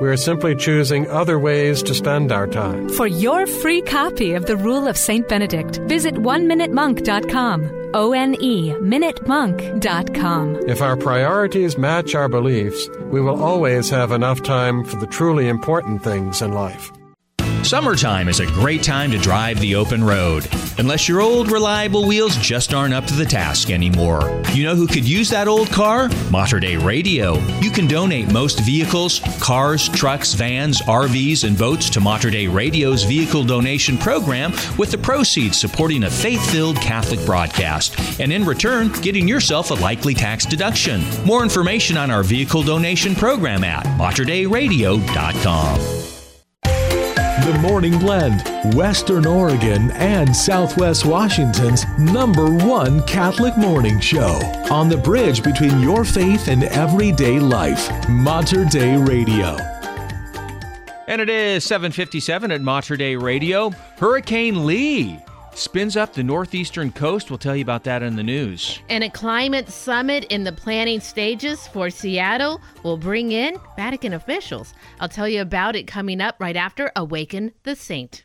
we are simply choosing other ways to spend our time. For your free copy of The Rule of St. Benedict, visit oneminutemonk.com. O N E, minutemonk.com. If our priorities match our beliefs, we will always have enough time for the truly important things in life. Summertime is a great time to drive the open road, unless your old reliable wheels just aren't up to the task anymore. You know who could use that old car? Mater Dei Radio. You can donate most vehicles, cars, trucks, vans, RVs, and boats to Mater Dei Radio's vehicle donation program with the proceeds supporting a faith filled Catholic broadcast, and in return, getting yourself a likely tax deduction. More information on our vehicle donation program at materdeiradio.com. The Morning Blend, Western Oregon and Southwest Washington's number one Catholic morning show. On the bridge between your faith and everyday life. Mater Dei Radio. And it is 757 at Mater Dei Radio. Hurricane Lee spins up the northeastern coast. We'll tell you about that in the news. And a climate summit in the planning stages for Seattle will bring in Vatican officials. I'll tell you about it coming up right after Awaken the Saint.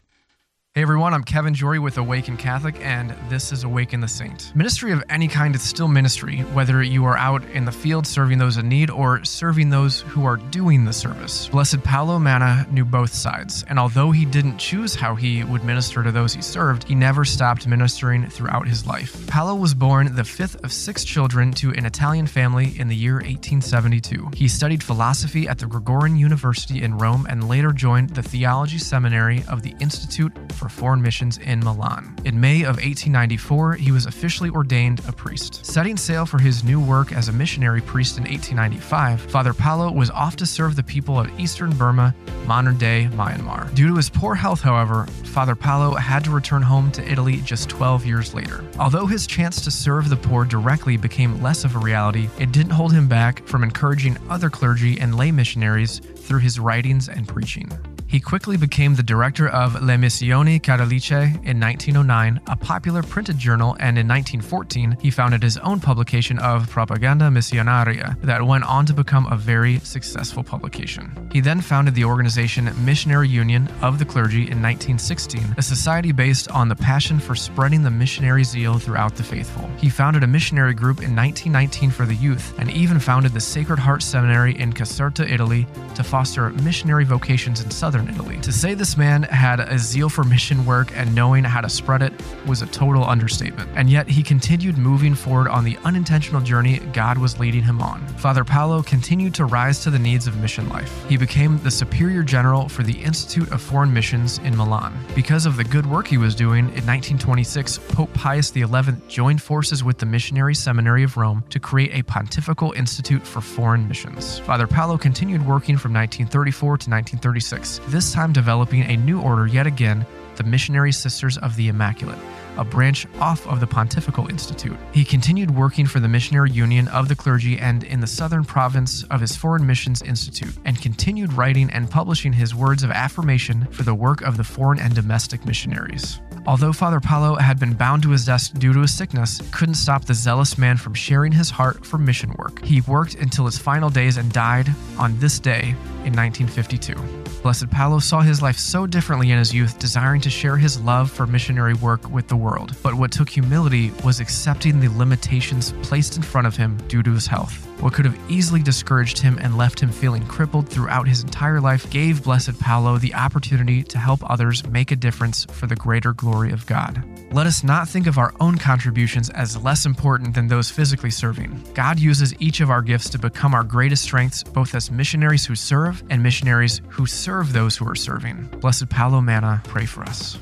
Hey everyone, I'm Kevin Jory with Awaken Catholic, and this is Awaken the Saint. Ministry of any kind is still ministry, whether you are out in the field serving those in need or serving those who are doing the service. Blessed Paolo Manna knew both sides, and although he didn't choose how he would minister to those he served, he never stopped ministering throughout his life. Paolo was born the fifth of six children to an Italian family in the year 1872. He studied philosophy at the Gregorian University in Rome and later joined the theology seminary of the Institute for Foreign Missions in Milan. In May of 1894, he was officially ordained a priest. Setting sail for his new work as a missionary priest in 1895, Father Paolo was off to serve the people of eastern Burma, modern day Myanmar. Due to his poor health, however, Father Paolo had to return home to Italy just 12 years later. Although his chance to serve the poor directly became less of a reality, it didn't hold him back from encouraging other clergy and lay missionaries through his writings and preaching. He quickly became the director of Le Missioni Cattoliche in 1909, a popular printed journal, and in 1914, he founded his own publication of Propaganda Missionaria that went on to become a very successful publication. He then founded the organization Missionary Union of the Clergy in 1916, a society based on the passion for spreading the missionary zeal throughout the faithful. He founded a missionary group in 1919 for the youth and even founded the Sacred Heart Seminary in Caserta, Italy, to foster missionary vocations in southern Italy. To say this man had a zeal for mission work and knowing how to spread it was a total understatement. And yet he continued moving forward on the unintentional journey God was leading him on. Father Paolo continued to rise to the needs of mission life. He became the superior general for the Institute of Foreign Missions in Milan. Because of the good work he was doing, in 1926, Pope Pius XI joined forces with the Missionary Seminary of Rome to create a pontifical institute for foreign missions. Father Paolo continued working from 1934 to 1936, this time developing a new order yet again, the Missionary Sisters of the Immaculate, a branch off of the Pontifical Institute. He continued working for the Missionary Union of the Clergy and in the southern province of his Foreign Missions Institute, and continued writing and publishing his words of affirmation for the work of the foreign and domestic missionaries. Although Father Paolo had been bound to his desk due to his sickness, couldn't stop the zealous man from sharing his heart for mission work. He worked until his final days and died on this day in 1952. Blessed Paolo saw his life so differently in his youth, desiring to share his love for missionary work with the world. But what took humility was accepting the limitations placed in front of him due to his health. What could have easily discouraged him and left him feeling crippled throughout his entire life gave Blessed Paolo the opportunity to help others make a difference for the greater glory of God. Let us not think of our own contributions as less important than those physically serving. God uses each of our gifts to become our greatest strengths, both as missionaries who serve and missionaries who serve those who are serving. Blessed Paolo Manna, pray for us.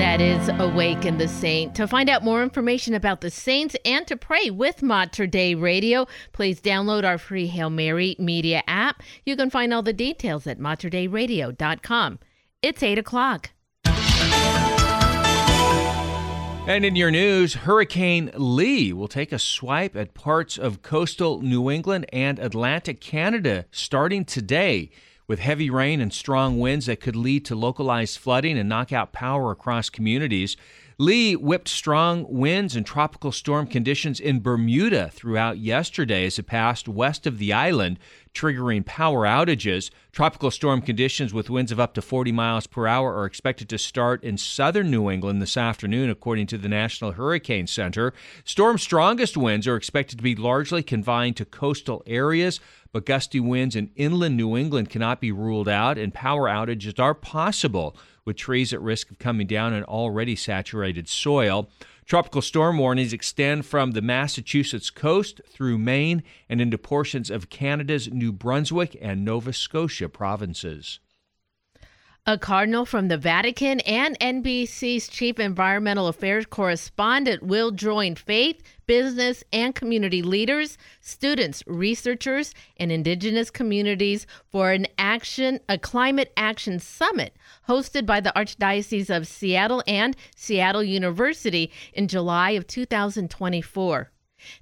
That is Awaken the Saint. To find out more information about the saints and to pray with Mater Dei Radio, please download our free Hail Mary media app. You can find all the details at materdeiradio.com. It's 8 o'clock. And in your news, Hurricane Lee will take a swipe at parts of coastal New England and Atlantic Canada starting today with heavy rain and strong winds that could lead to localized flooding and knock out power across communities. Lee whipped strong winds and tropical storm conditions in Bermuda throughout yesterday as it passed west of the island, triggering power outages. Tropical storm conditions with winds of up to 40 miles per hour are expected to start in southern New England this afternoon, according to the National Hurricane Center. Storm's strongest winds are expected to be largely confined to coastal areas but gusty winds in inland New England cannot be ruled out, and power outages are possible with trees at risk of coming down on already saturated soil. Tropical storm warnings extend from the Massachusetts coast through Maine and into portions of Canada's New Brunswick and Nova Scotia provinces. A cardinal from the Vatican and NBC's chief environmental affairs correspondent will join faith, business, and community leaders, students, researchers, and indigenous communities for an action, a climate action summit hosted by the Archdiocese of Seattle and Seattle University in July of 2024.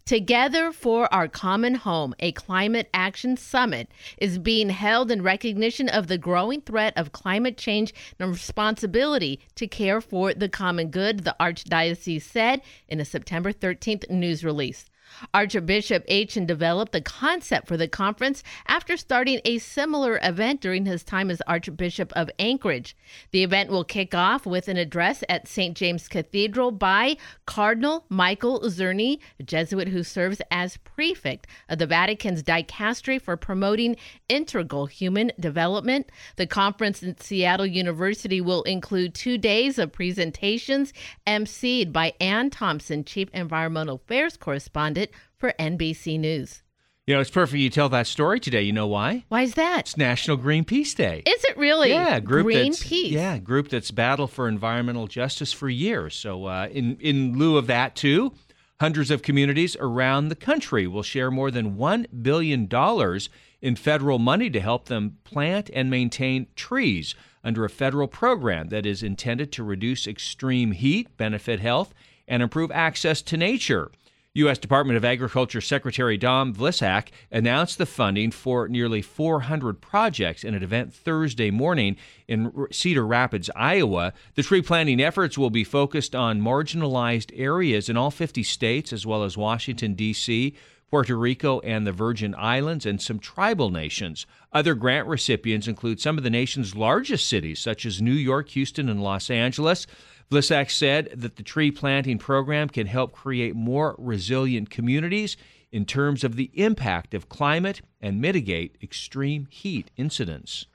Together for Our Common Home, a climate action summit, is being held in recognition of the growing threat of climate change and responsibility to care for the common good, the Archdiocese said in a September 13th news release. Archbishop Etienne developed the concept for the conference after starting a similar event during his time as Archbishop of Anchorage. The event will kick off with an address at St. James Cathedral by Cardinal Michael Czerny, a Jesuit who serves as prefect of the Vatican's dicastery for promoting integral human development. The conference in Seattle University will include two days of presentations emceed by Anne Thompson, Chief Environmental Affairs Correspondent for NBC News. You know, it's perfect you tell that story today. You know why? Why is that? It's National Greenpeace Day. Is it really? Yeah, group Greenpeace. yeah, group that's battled for environmental justice for years. So, uh, in in lieu of that, too, hundreds of communities around the country will share more than one billion dollars in federal money to help them plant and maintain trees under a federal program that is intended to reduce extreme heat, benefit health, and improve access to nature. U.S. Department of Agriculture Secretary Tom Vilsack announced the funding for nearly 400 projects in an event Thursday morning in Cedar Rapids, Iowa. The tree planting efforts will be focused on marginalized areas in all 50 states, as well as Washington, D.C., Puerto Rico, and the Virgin Islands, and some tribal nations. Other grant recipients include some of the nation's largest cities, such as New York, Houston, and Los Angeles. Vilsack said that the tree planting program can help create more resilient communities in terms of the impact of climate and mitigate extreme heat incidents.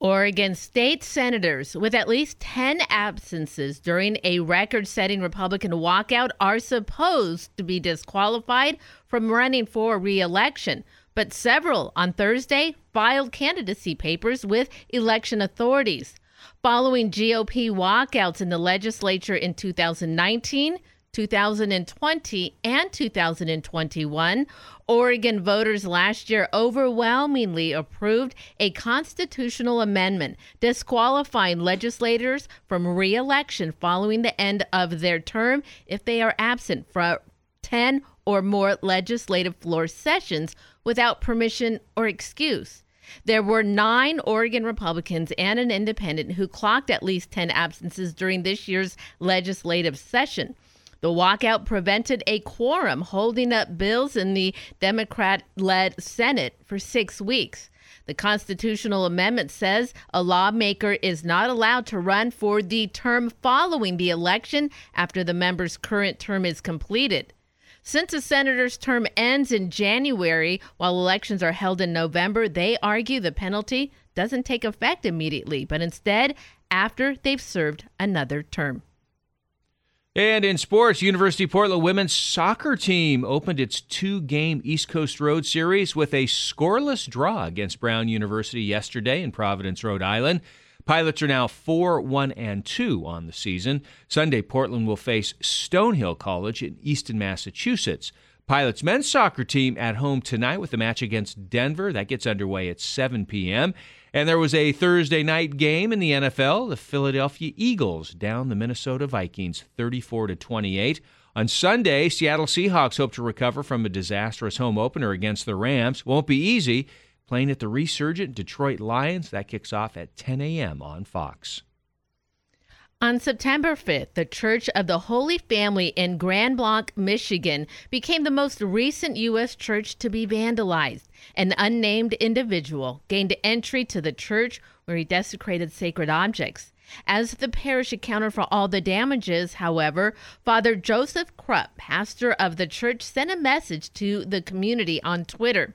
Oregon state senators with at least 10 absences during a record setting Republican walkout are supposed to be disqualified from running for re election. But several on Thursday filed candidacy papers with election authorities. Following GOP walkouts in the legislature in 2019, 2020, and 2021, Oregon voters last year overwhelmingly approved a constitutional amendment disqualifying legislators from reelection following the end of their term if they are absent from 10 or more legislative floor sessions without permission or excuse. There were nine Oregon Republicans and an independent who clocked at least 10 absences during this year's legislative session. The walkout prevented a quorum holding up bills in the Democrat led Senate for six weeks. The constitutional amendment says a lawmaker is not allowed to run for the term following the election after the member's current term is completed. Since a senator's term ends in January while elections are held in November, they argue the penalty doesn't take effect immediately, but instead after they've served another term. And in sports, University of Portland women's soccer team opened its two game East Coast Road Series with a scoreless draw against Brown University yesterday in Providence, Rhode Island. Pilots are now 4 1 and 2 on the season. Sunday, Portland will face Stonehill College in Easton, Massachusetts. Pilots men's soccer team at home tonight with a match against Denver. That gets underway at 7 p.m. And there was a Thursday night game in the NFL. The Philadelphia Eagles down the Minnesota Vikings 34 to 28. On Sunday, Seattle Seahawks hope to recover from a disastrous home opener against the Rams. Won't be easy. Playing at the resurgent Detroit Lions, that kicks off at 10 a.m. on Fox. On September 5th, the Church of the Holy Family in Grand Blanc, Michigan, became the most recent U.S. church to be vandalized. An unnamed individual gained entry to the church where he desecrated sacred objects. As the parish accounted for all the damages, however, Father Joseph Krupp, pastor of the church, sent a message to the community on Twitter.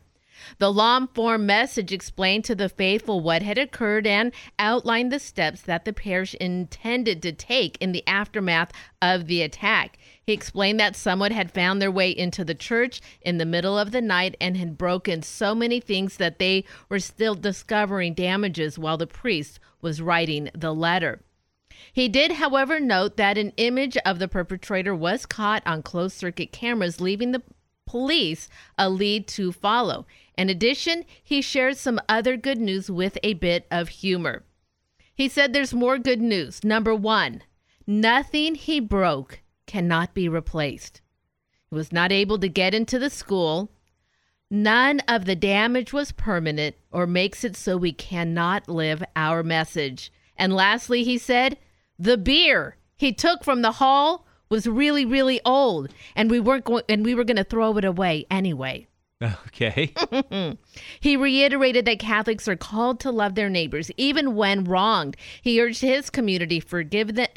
The long form message explained to the faithful what had occurred and outlined the steps that the parish intended to take in the aftermath of the attack. He explained that someone had found their way into the church in the middle of the night and had broken so many things that they were still discovering damages while the priest was writing the letter. He did, however, note that an image of the perpetrator was caught on closed circuit cameras, leaving the police a lead to follow. In addition, he shared some other good news with a bit of humor. He said there's more good news. Number one, nothing he broke cannot be replaced. He was not able to get into the school. None of the damage was permanent or makes it so we cannot live our message. And lastly, he said, the beer he took from the hall was really, really old, and we weren't going, and we were going to throw it away anyway. Okay. he reiterated that Catholics are called to love their neighbors even when wronged. He urged his community forgive them,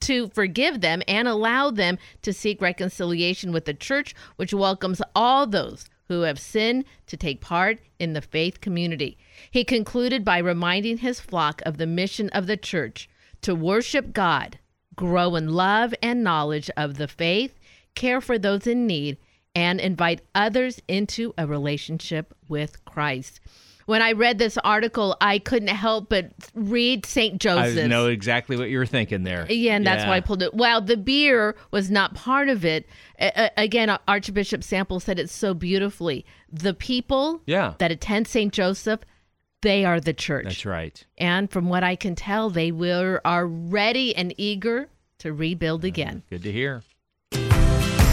to forgive them and allow them to seek reconciliation with the church, which welcomes all those who have sinned to take part in the faith community. He concluded by reminding his flock of the mission of the church to worship God, grow in love and knowledge of the faith, care for those in need, and invite others into a relationship with Christ. When I read this article, I couldn't help but read St. Joseph. I know exactly what you were thinking there. Yeah, and that's yeah. why I pulled it. Well, the beer was not part of it. Uh, again, Archbishop Sample said it so beautifully. The people yeah. that attend St. Joseph, they are the church. That's right. And from what I can tell, they will are ready and eager to rebuild again. Good to hear.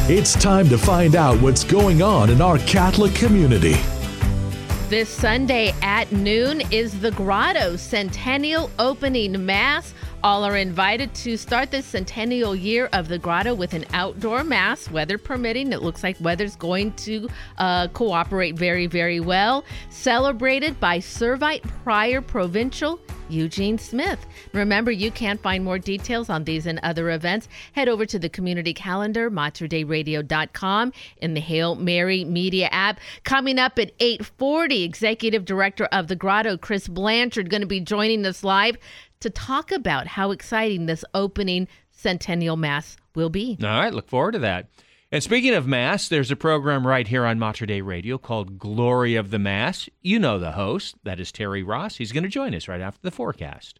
It's time to find out what's going on in our Catholic community. This Sunday at noon is the Grotto Centennial Opening Mass. All are invited to start the centennial year of the grotto with an outdoor mass, weather permitting. It looks like weather's going to uh, cooperate very, very well. Celebrated by Servite Prior Provincial Eugene Smith. Remember, you can find more details on these and other events. Head over to the community calendar, materdeiradio.com, in the Hail Mary Media app. Coming up at 840, Executive Director of the Grotto, Chris Blanchard, going to be joining us live to talk about how exciting this opening centennial mass will be. All right, look forward to that. And speaking of Mass, there's a program right here on Mater Dei Radio called Glory of the Mass. You know the host, that is Terry Ross. He's going to join us right after the forecast.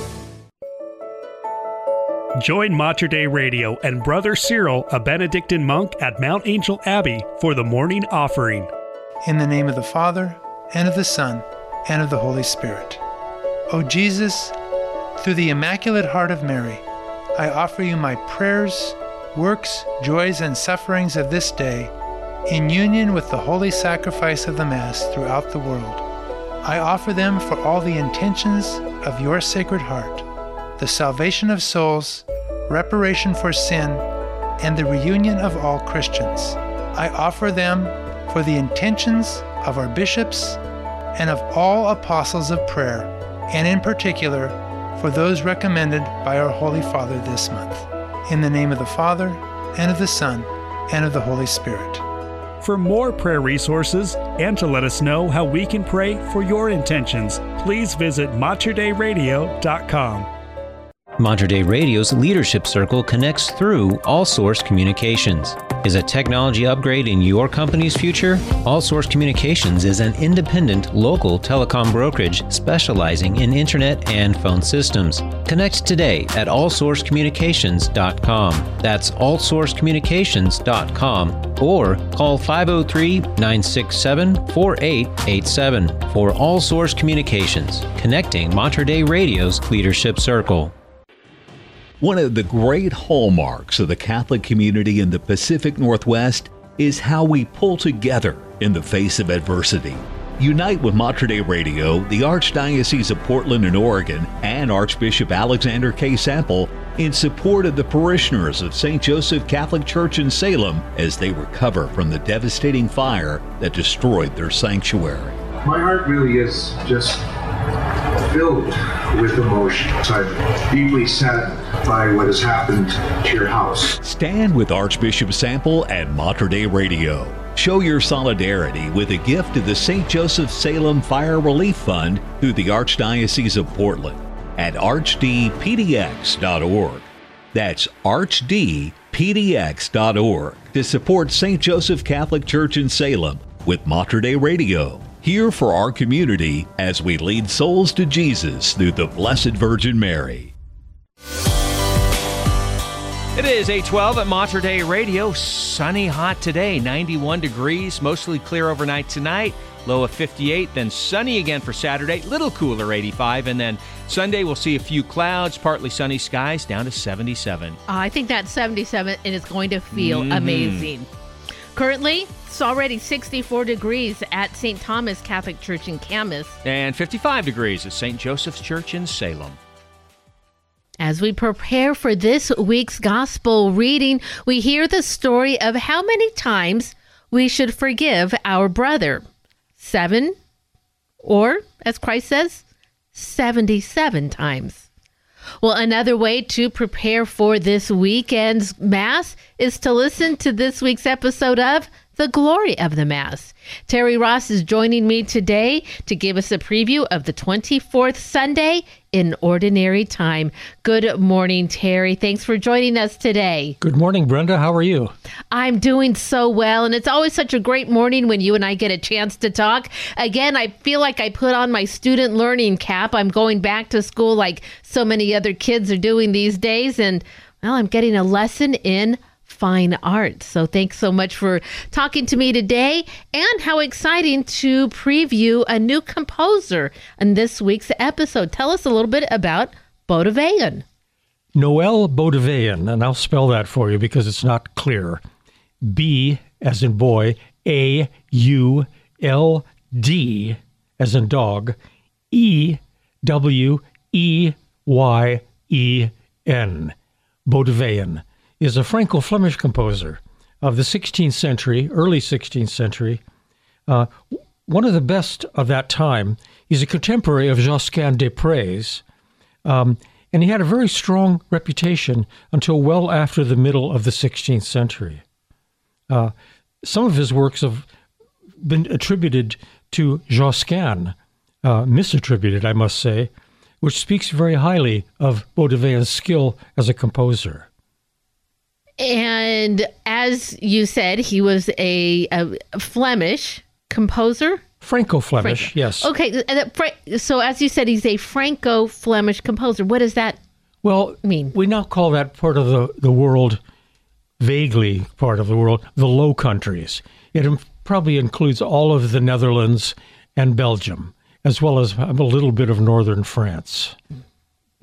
Join Mater Dei Radio and Brother Cyril, a Benedictine monk at Mount Angel Abbey, for the morning offering. In the name of the Father, and of the Son, and of the Holy Spirit. O Jesus, through the Immaculate Heart of Mary, I offer you my prayers, works, joys, and sufferings of this day in union with the holy sacrifice of the Mass throughout the world. I offer them for all the intentions of your Sacred Heart, the salvation of souls, reparation for sin, and the reunion of all Christians. I offer them for the intentions of our bishops and of all apostles of prayer, and in particular for those recommended by our Holy Father this month. In the name of the Father, and of the Son, and of the Holy Spirit. For more prayer resources and to let us know how we can pray for your intentions, please visit materdeiradio.com. Mater Dei Radio's Leadership Circle connects through All Source Communications. Is a technology upgrade in your company's future? All Source Communications is an independent local telecom brokerage specializing in internet and phone systems. Connect today at allsourcecommunications.com. That's allsourcecommunications.com or call 503 967 4887 for All Source Communications, connecting Mater Dei Radio's Leadership Circle. One of the great hallmarks of the Catholic community in the Pacific Northwest is how we pull together in the face of adversity. Unite with Mater Dei Radio, the Archdiocese of Portland and Oregon, and Archbishop Alexander K. Sample in support of the parishioners of St. Joseph Catholic Church in Salem as they recover from the devastating fire that destroyed their sanctuary. My heart really is just filled with emotions. I'm deeply saddened by what has happened to your house. Stand with Archbishop Sample and Mater Dei Radio. Show your solidarity with a gift to the St. Joseph Salem Fire Relief Fund through the Archdiocese of Portland at archdpdx.org. That's archdpdx.org to support St. Joseph Catholic Church in Salem with Mater Dei Radio. Here for our community as we lead souls to Jesus through the Blessed Virgin Mary. It is 812 at Mater Dei Radio. Sunny, hot today, 91 degrees, mostly clear overnight tonight. Low of 58, then sunny again for Saturday, little cooler 85, and then Sunday we'll see a few clouds, partly sunny skies down to 77. I think that 77 and it's going to feel Mhm. amazing. Currently, it's already 64 degrees at St. Thomas Catholic Church in Camas. And 55 degrees at St. Joseph's Church in Salem. As we prepare for this week's gospel reading, we hear the story of how many times we should forgive our brother. Seven, or as Christ says, 77 times. Well, another way to prepare for this weekend's Mass is to listen to this week's episode of The Glory of the Mass. Terry Ross is joining me today to give us a preview of the 24th Sunday in Ordinary Time. Good morning, Terry. Thanks for joining us today. Good morning, Brenda. How are you? I'm doing so well, and it's always such a great morning when you and I get a chance to talk. Again, I feel like I put on my student learning cap. I'm going back to school like so many other kids are doing these days, and well, I'm getting a lesson in fine art. So thanks so much for talking to me today, and how exciting to preview a new composer in this week's episode. Tell us a little bit about Bauldeweyn. Noel Bauldeweyn, and I'll spell that for you because it's not clear. B as in boy, A U L D as in dog, E W E Y E N. Bauldeweyn is a Franco Flemish composer of the 16th century, early 16th century. Uh, one of the best of that time. He's a contemporary of Josquin des Prez. Um, and he had a very strong reputation until well after the middle of the 16th century. Uh, some of his works have been attributed to Josquin, uh, misattributed, I must say, which speaks very highly of Bauldeweyn's skill as a composer. And as you said, he was a, a Flemish composer. Franco-Flemish, yes. Okay, so as you said, he's a Franco-Flemish composer. What does that Well, mean? we now call that part of the, the world, vaguely part of the world, the Low Countries. It probably includes all of the Netherlands and Belgium. as well as a little bit of northern France.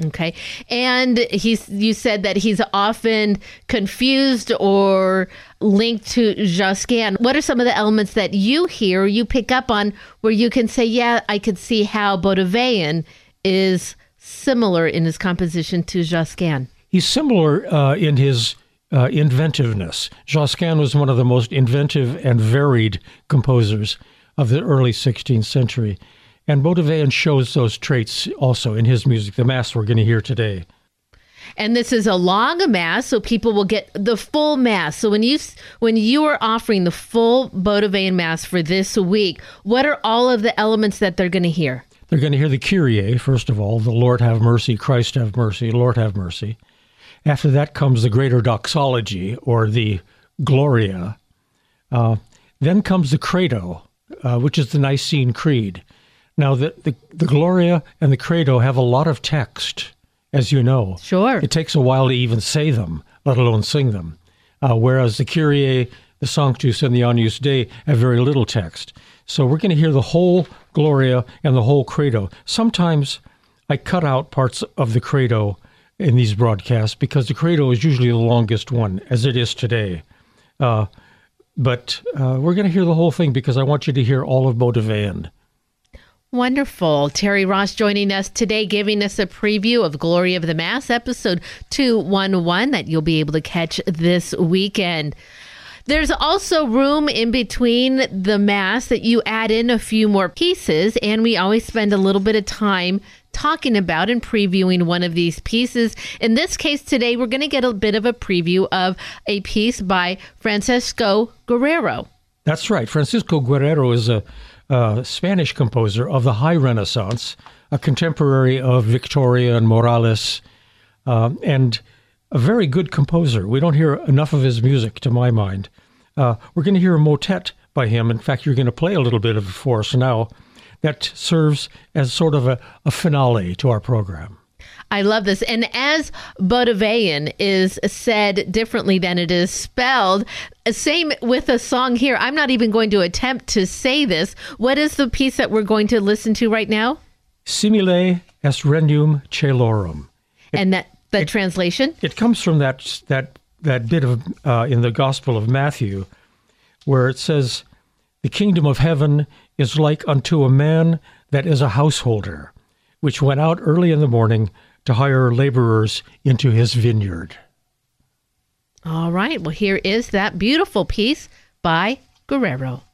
Okay. And he's you said that he's often confused or linked to Josquin. What are some of the elements that you hear, you pick up on where you can say, yeah, I could see how Bauldeweyn is similar in his composition to Josquin? He's similar uh, in his uh, inventiveness. Josquin was one of the most inventive and varied composers of the early 16th century. And Bauldeweyn shows those traits also in his music, the Mass we're going to hear today. And this is a long mass, so people will get the full mass. So when you when you are offering the full Bauldeweyn mass for this week, what are all of the elements that they're going to hear? They're going to hear the Kyrie, first of all, the Lord have mercy, Christ have mercy, Lord have mercy. After that comes the greater doxology, or the Gloria. Uh, then comes the Credo, uh, which is the Nicene Creed. Now, the, the, the Gloria and the Credo have a lot of text, as you know. Sure. It takes a while to even say them, let alone sing them. Uh, whereas the Kyrie, the Sanctus, and the Agnus Dei have very little text. So we're going to hear the whole Gloria and the whole Credo. Sometimes I cut out parts of the Credo in these broadcasts because the Credo is usually the longest one, as it is today. Uh, but uh, we're going to hear the whole thing because I want you to hear all of Bauldeweyn. Wonderful. Terry Ross joining us today, giving us a preview of Glory of the Mass, episode 211, that you'll be able to catch this weekend. There's also room in between the Mass that you add in a few more pieces, and we always spend a little bit of time talking about and previewing one of these pieces. In this case today, we're going to get a bit of a preview of a piece by Francisco Guerrero. That's right. Francisco Guerrero is a uh, Spanish composer of the High Renaissance, a contemporary of Victoria and Morales, uh, and a very good composer. We don't hear enough of his music, to my mind. Uh, we're going to hear a motet by him. In fact, you're going to play a little bit of it for us now. That serves as sort of a, a finale to our program. I love this. And as Bauldeweyn is said differently than it is spelled, same with a song here. I'm not even going to attempt to say this. What is the piece that we're going to listen to right now? Simile est regnum caelorum. and that the translation? It comes from that that that bit of uh, in the Gospel of Matthew, where it says, "The kingdom of heaven is like unto a man that is a householder, which went out early in the morning to hire laborers into his vineyard." All right. Well, here is that beautiful piece by Guerrero. Well,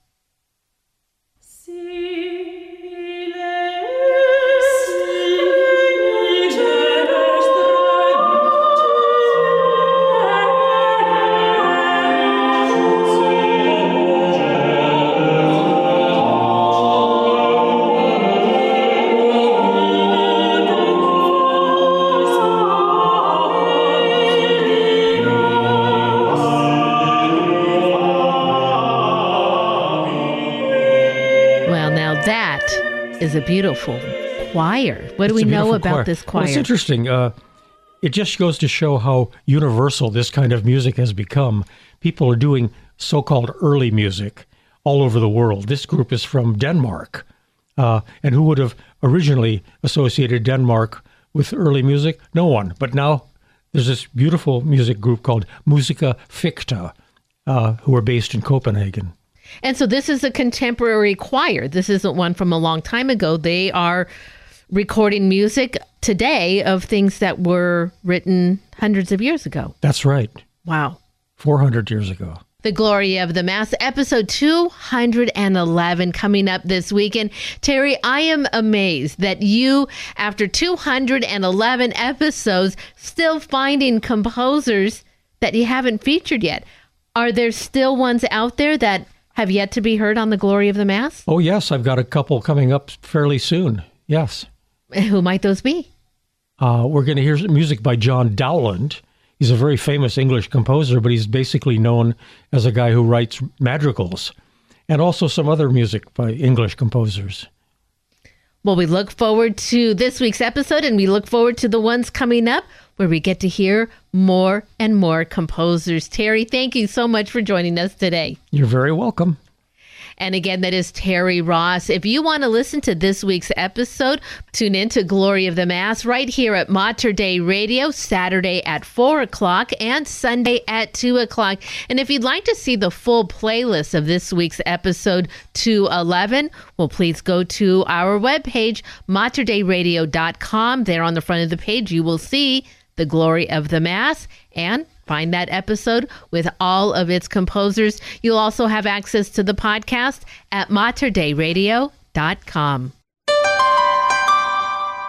is a beautiful choir. What do It's we know about choir. this choir? Well, it's interesting. Uh, it just goes to show how universal this kind of music has become. People are doing so-called early music all over the world. This group is from Denmark, uh, and who would have originally associated Denmark with early music? No one. But now there's this beautiful music group called Musica Ficta, uh, who are based in Copenhagen. And so this is a contemporary choir. This isn't one from a long time ago. They are recording music today of things that were written hundreds of years ago. That's right. Wow. 400 years ago. The Glory of the Mass, episode 211 coming up this weekend. Terry, I am amazed that you, after 211 episodes, still finding composers that you haven't featured yet. Are there still ones out there that have yet to be heard on the Glory of the Mass? Oh, yes, I've got a couple coming up fairly soon. Yes. Who might those be? Uh, we're going to hear some music by John Dowland. He's a very famous English composer, but he's basically known as a guy who writes madrigals and also some other music by English composers. Well, we look forward to this week's episode and we look forward to the ones coming up where we get to hear more and more composers. Terry, thank you so much for joining us today. You're very welcome. And again, that is Terry Ross. If you want to listen to this week's episode, tune in to Glory of the Mass right here at Mater Dei Radio, Saturday at 4 o'clock and Sunday at 2 o'clock. And if you'd like to see the full playlist of this week's episode 211, well, please go to our webpage, materdeiradio.com. There on the front of the page, you will see the glory of the Mass and find that episode with all of its composers. You'll also have access to the podcast at materdeiradio.com.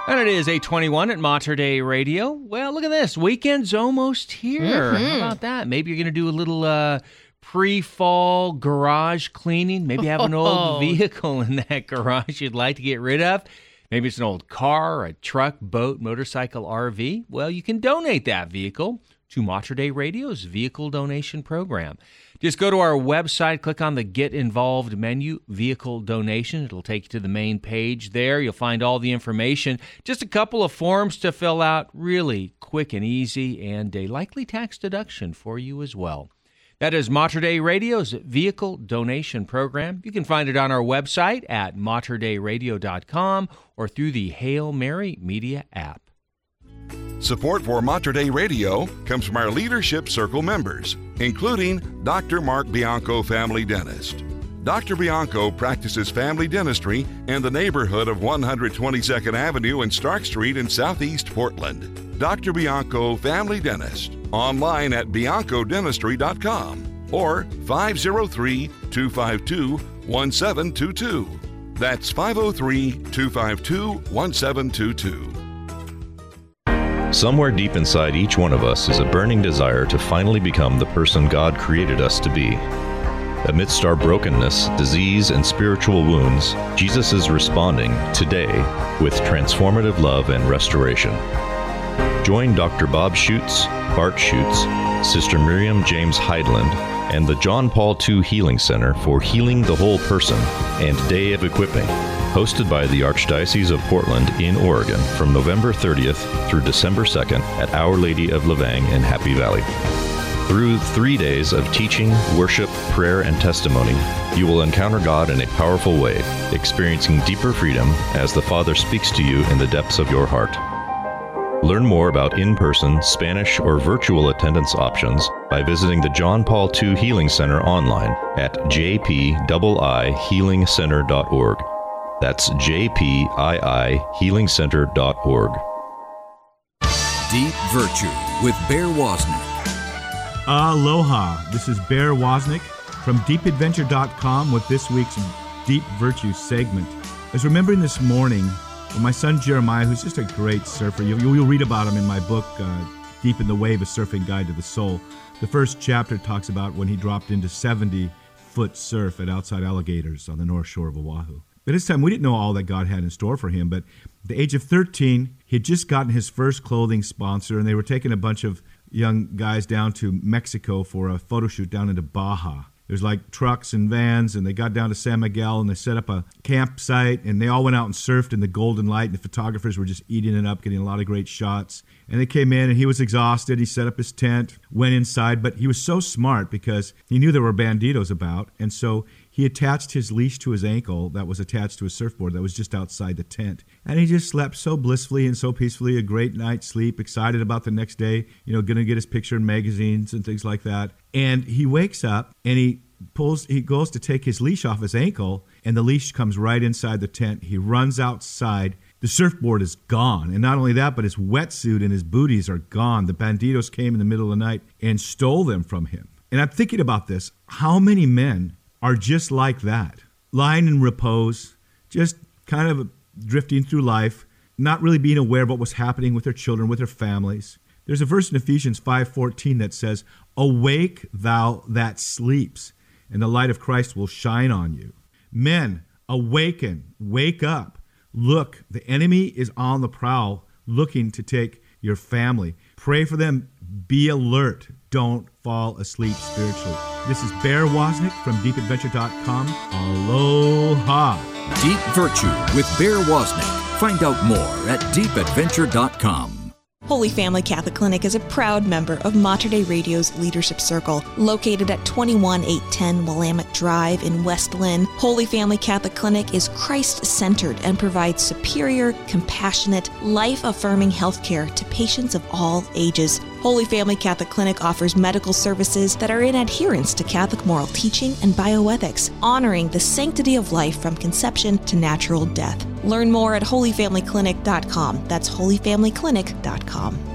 And it is 821 at Mater Dei Radio. Well, look at this. Weekend's almost here. Mhm. How about that? Maybe you're going to do a little uh, pre fall garage cleaning. Maybe have an Oh. old vehicle in that garage you'd like to get rid of. Maybe it's an old car, a truck, boat, motorcycle, RV. Well, you can donate that vehicle to Mater Dei Radio's vehicle donation program. Just go to our website, click on the Get Involved menu, Vehicle Donation. It'll take you to the main page there. You'll find all the information. Just a couple of forms to fill out, really quick and easy, and a likely tax deduction for you as well. That is Mater Dei Radio's vehicle donation program. You can find it on our website at materdeiradio.com or through the Hail Mary Media app. Support for Mater Dei Radio comes from our Leadership Circle members, including Dr. Mark Bianco, family dentist. Dr. Bianco practices family dentistry in the neighborhood of 122nd Avenue and Stark Street in Southeast Portland. Dr. Bianco, family dentist, online at biancodentistry.com or 503 252 1722. That's 503 252 1722. Somewhere deep inside each one of us is a burning desire to finally become the person God created us to be. Amidst our brokenness, disease, and spiritual wounds, Jesus is responding today with transformative love and restoration. Join Dr. Bob Schuchts, Bart Schuchts, Sister Miriam James Heidland, and the John Paul II Healing Center for Healing the Whole Person and Day of Equipping, hosted by the Archdiocese of Portland in Oregon from November 30th through December 2nd at Our Lady of Lavang in Happy Valley. Through three days of teaching, worship, prayer, and testimony, you will encounter God in a powerful way, experiencing deeper freedom as the Father speaks to you in the depths of your heart. Learn more about in person, Spanish, or virtual attendance options by visiting the John Paul II Healing Center online at jpiihealingcenter.org. That's jpiihealingcenter.org. Deep Virtue with Bear Woznick. Aloha. This is Bear Woznick from deepadventure.com with this week's Deep Virtue segment. I was remembering this morning when my son Jeremiah, who's just a great surfer, you, you'll read about him in my book, uh, Deep in the Wave, A Surfing Guide to the Soul. The first chapter talks about when he dropped into 70 foot surf at outside alligators on the north shore of Oahu. But this time, we didn't know all that God had in store for him. But at the age of 13, he had just gotten his first clothing sponsor, and they were taking a bunch of young guys down to Mexico for a photo shoot down into Baja. There's like trucks and vans, and they got down to San Miguel and they set up a campsite, and they all went out and surfed in the golden light, and the photographers were just eating it up, getting a lot of great shots. And they came in, and he was exhausted. He set up his tent, went inside, but he was so smart because he knew there were banditos about, and so he attached his leash to his ankle that was attached to a surfboard that was just outside the tent. And he just slept so blissfully and so peacefully, a great night's sleep, excited about the next day, you know, to get his picture in magazines and things like that. And he wakes up and he pulls he goes to take his leash off his ankle and the leash comes right inside the tent. He runs outside. The surfboard is gone. And not only that, but his wetsuit and his booties are gone. The banditos came in the middle of the night and stole them from him. And I'm thinking about this. How many men are just like that, lying in repose, just kind of drifting through life, not really being aware of what was happening with their children, with their families. There's a verse in Ephesians 5:14 that says, "Awake thou that sleeps, and the light of Christ will shine on you." Men, awaken, wake up. Look, the enemy is on the prowl looking to take your family. Pray for them. Be alert. Don't fall asleep spiritually. This is Bear Woznick from deepadventure.com. Aloha. Deep Virtue with Bear Woznick. Find out more at deepadventure.com. Holy Family Catholic Clinic is a proud member of Mater Dei Radio's Leadership Circle. Located at 21810 Willamette Drive in West Linn, Holy Family Catholic Clinic is Christ centered and provides superior, compassionate, life affirming health care to patients of all ages. Holy Family Catholic Clinic offers medical services that are in adherence to Catholic moral teaching and bioethics, honoring the sanctity of life from conception to natural death. Learn more at holyfamilyclinic.com. That's holyfamilyclinic.com.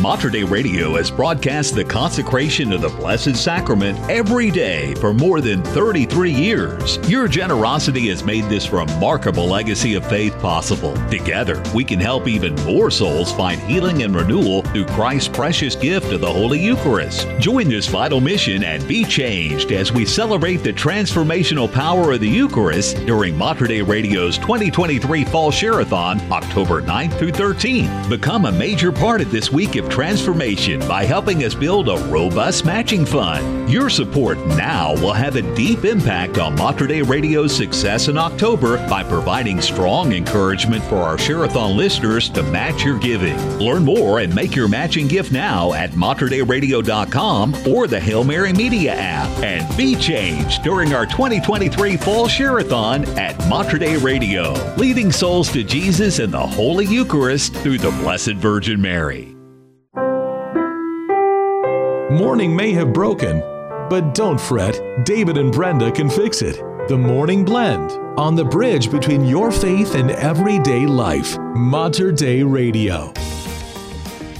Mater Dei Radio has broadcast the consecration of the Blessed Sacrament every day for more than 33 years. Your generosity has made this remarkable legacy of faith possible. Together, we can help even more souls find healing and renewal through Christ's precious gift of the Holy Eucharist. Join this vital mission and be changed as we celebrate the transformational power of the Eucharist during Mater Dei Radio's 2023 Fall Share-a-thon, October 9th through 13th. Become a major part of this week of transformation by helping us build a robust matching fund. Your support now will have a deep impact on Mater Dei Radio's success in October by providing strong encouragement for our Share-a-thon listeners to match your giving. Learn more and make your matching gift now at materdeiradio.com or the Hail Mary Media app. And be changed during our 2023 Fall Share-a-thon at Mater Dei Radio, leading souls to Jesus and the Holy Eucharist through the Blessed Virgin Mary. Morning may have broken, but don't fret. David and Brenda can fix it. The Morning Blend on the bridge between your faith and everyday life. Mater Dei Radio.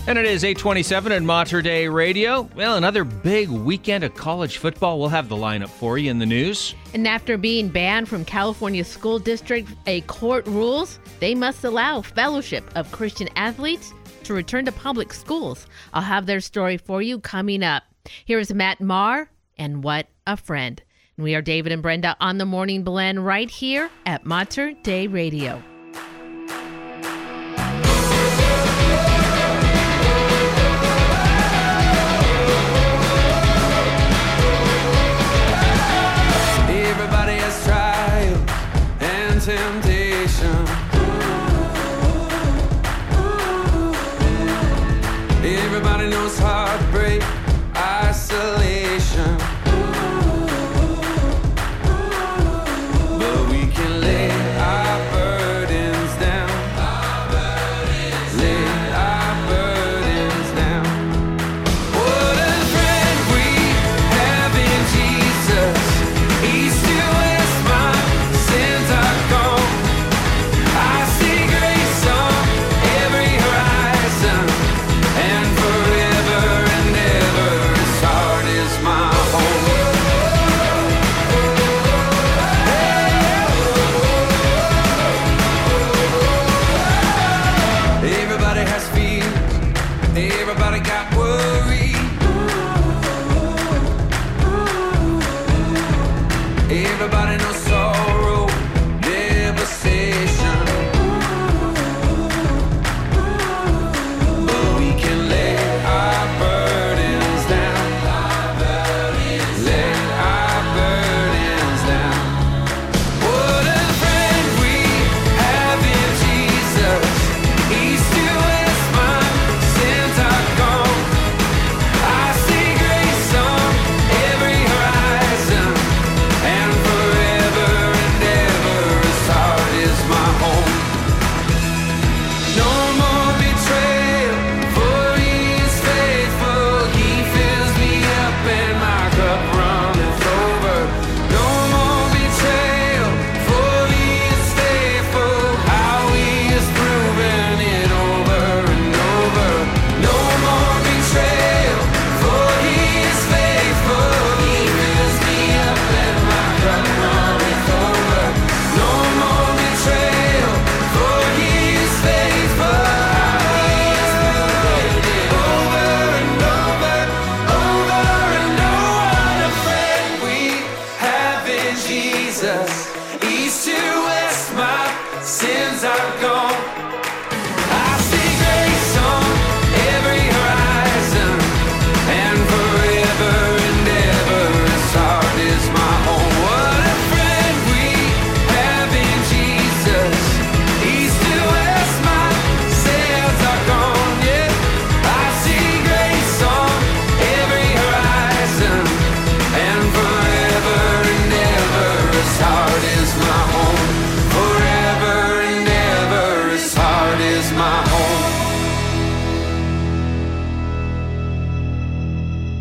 And it is 827 at Mater Dei Radio. Well, another big weekend of college football. We'll have the lineup for you in the news. And after being banned from California School District, a court rules they must allow fellowship of Christian athletes to return to public schools. I'll have their story for you coming up. Here is Matt Maher and What a Friend. We are David and Brenda on the Morning Blend right here at Mater Dei Radio.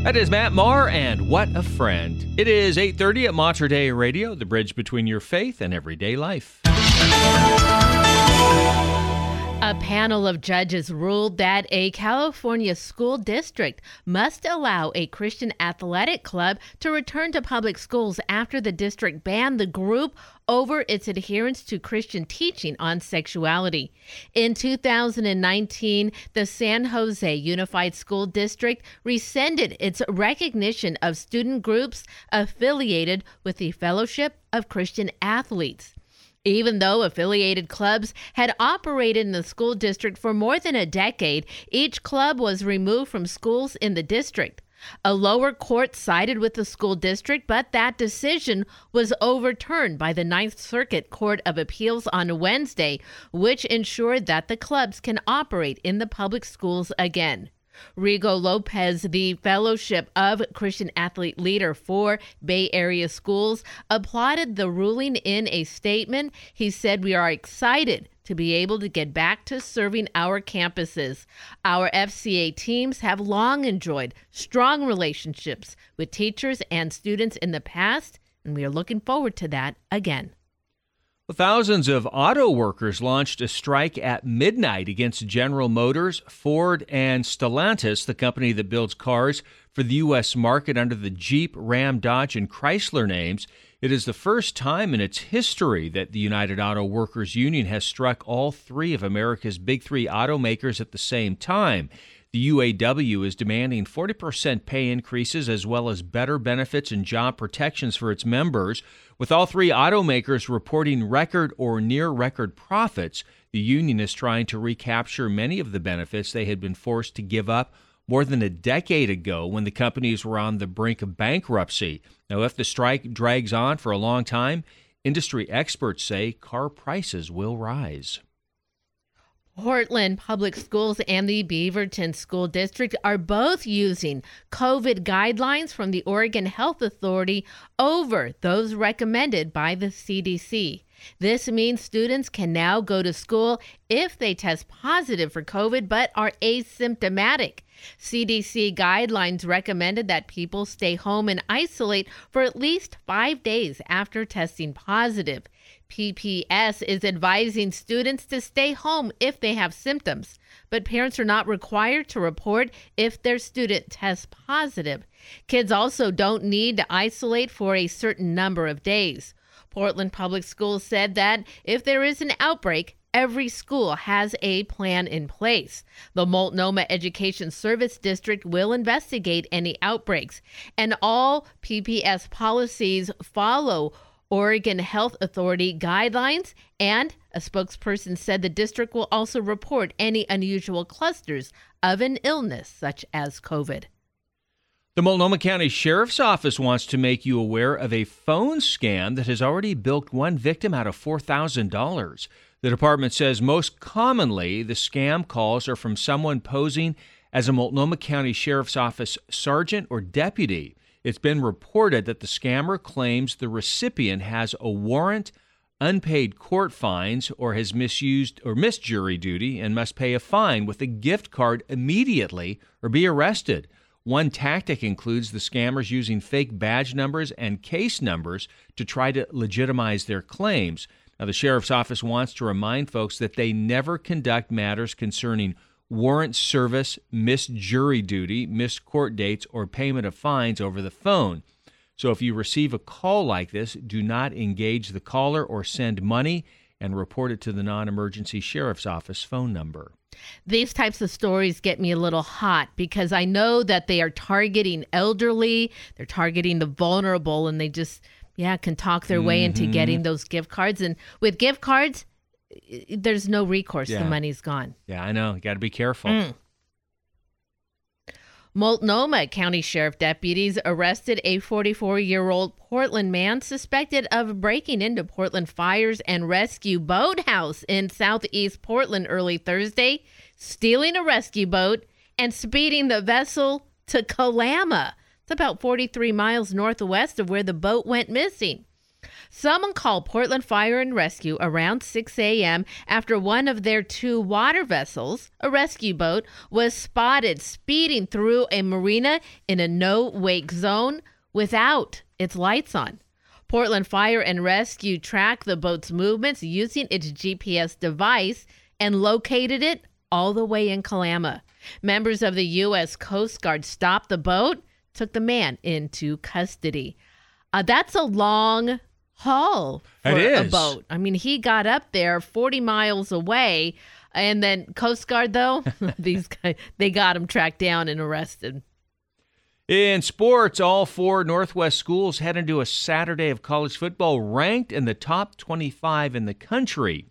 That is Matt Maher and What a Friend. It is 8:30 at Mater Dei Radio, the bridge between your faith and everyday life. A panel of judges ruled that a California school district must allow a Christian athletic club to return to public schools after the district banned the group over its adherence to Christian teaching on sexuality. In 2019, the San Jose Unified School District rescinded its recognition of student groups affiliated with the Fellowship of Christian Athletes. Even though affiliated clubs had operated in the school district for more than a decade, each club was removed from schools in the district. A lower court sided with the school district, but that decision was overturned by the Ninth Circuit Court of Appeals on Wednesday, which ensured that the clubs can operate in the public schools again. Rigo Lopez, the Fellowship of Christian Athlete leader for Bay Area schools, applauded the ruling in a statement. He said, We are excited to be able to get back to serving our campuses. Our FCA teams have long enjoyed strong relationships with teachers and students in the past, and we are looking forward to that again. Thousands of auto workers launched a strike at midnight against General Motors, Ford, and Stellantis, the company that builds cars for the U.S. market under the Jeep, Ram, Dodge, and Chrysler names. It is the first time in its history that the United Auto Workers Union has struck all three of America's big three automakers at the same time. The UAW is demanding 40% pay increases as well as better benefits and job protections for its members. With all three automakers reporting record or near record profits, the union is trying to recapture many of the benefits they had been forced to give up more than a decade ago when the companies were on the brink of bankruptcy. Now, if the strike drags on for a long time, industry experts say car prices will rise. Portland Public Schools and the Beaverton School District are both using COVID guidelines from the Oregon Health Authority over those recommended by the CDC. This means students can now go to school if they test positive for COVID but are asymptomatic. CDC guidelines recommended that people stay home and isolate for at least five days after testing positive. PPS is advising students to stay home if they have symptoms, but parents are not required to report if their student tests positive. Kids also don't need to isolate for a certain number of days. Portland Public Schools said that if there is an outbreak, every school has a plan in place. The Multnomah Education Service District will investigate any outbreaks, and all PPS policies follow Oregon Health Authority guidelines, and a spokesperson said the district will also report any unusual clusters of an illness such as COVID. The Multnomah County Sheriff's Office wants to make you aware of a phone scam that has already bilked one victim out of $4,000. The department says most commonly the scam calls are from someone posing as a Multnomah County Sheriff's Office sergeant or deputy. It's been reported that the scammer claims the recipient has a warrant, unpaid court fines, or has misused or missed jury duty and must pay a fine with a gift card immediately or be arrested. One tactic includes the scammers using fake badge numbers and case numbers to try to legitimize their claims. Now, the sheriff's office wants to remind folks that they never conduct matters concerning warrant service, missed jury duty, missed court dates, or payment of fines over the phone. So if you receive a call like this, do not engage the caller or send money and report it to the non emergency sheriff's office phone number. These types of stories get me a little hot because I know that they are targeting elderly, they're targeting the vulnerable, and they just, yeah, can talk their way into Mhm. getting those gift cards. And with gift cards, there's no recourse. Yeah. The money's gone. Yeah, I know. You got to be careful. Mm. Multnomah County Sheriff deputies arrested a 44 year old Portland man suspected of breaking into Portland Fires and Rescue Boathouse in southeast Portland early Thursday, stealing a rescue boat, and speeding the vessel to Kalama. It's about 43 miles northwest of where the boat went missing. Someone called Portland Fire and Rescue around 6 a.m. after one of their two water vessels, a rescue boat, was spotted speeding through a marina in a no wake zone without its lights on. Portland Fire and Rescue tracked the boat's movements using its GPS device and located it all the way in Kalama. Members of the U.S. Coast Guard stopped the boat, took the man into custody. Uh, that's a long haul for It a boat. I mean, he got up there 40 miles away, and then Coast Guard, though, these guys, they got him tracked down and arrested. In sports, all four Northwest schools head into a Saturday of college football ranked in the top 25 in the country.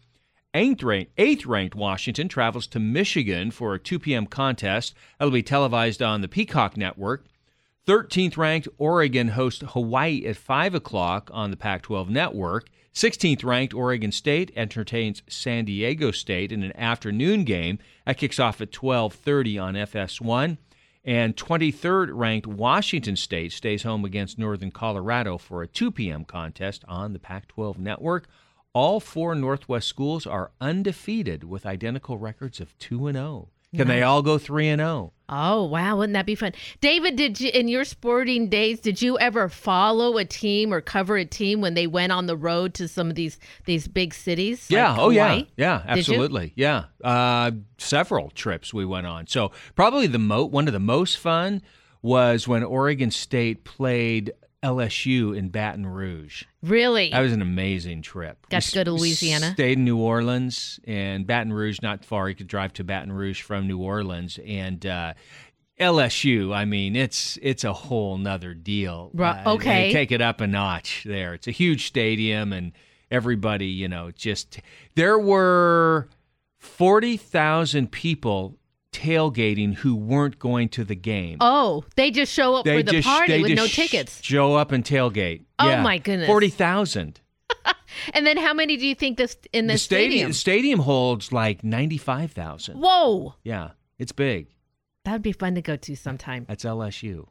Eighth ranked, eighth ranked Washington travels to Michigan for a 2 p.m. contest. That'll be televised on the Peacock Network. 13th ranked Oregon hosts Hawaii at 5 o'clock on the Pac 12 network. 16th ranked Oregon State entertains San Diego State in an afternoon game that kicks off at 12:30 on FS1. And 23rd ranked Washington State stays home against Northern Colorado for a 2 p.m. contest on the Pac 12 network. All four Northwest schools are undefeated with identical records of 2 and 0. Can they all go 3 and oh? 0? Oh wow, wouldn't that be fun? David, did you in your sporting days did you ever follow a team or cover a team when they went on the road to some of these these big cities? Yeah. like oh, yeah. Hawaii? Yeah. You? Absolutely. Yeah. Uh, several trips we went on. So probably the mo- one of the most fun was when Oregon State played LSU in Baton Rouge. Really? That was an amazing trip. Got We to go to Louisiana? Stayed in New Orleans and Baton Rouge, not far. You could drive to Baton Rouge from New Orleans and. Uh, LSU, I mean, it's it's a whole nother deal. Ru- Uh, they okay. take it up a notch there. It's a huge stadium, and everybody, you know, just there were forty thousand people tailgating who weren't going to the game. Oh, they just show up they for the just party with no tickets. Show up and tailgate. Oh, Yeah. my goodness. forty thousand. And then how many do you think this in The this stadium stadium holds like ninety five thousand. Whoa, Yeah, it's big. that would be fun to go to sometime. That's LSU.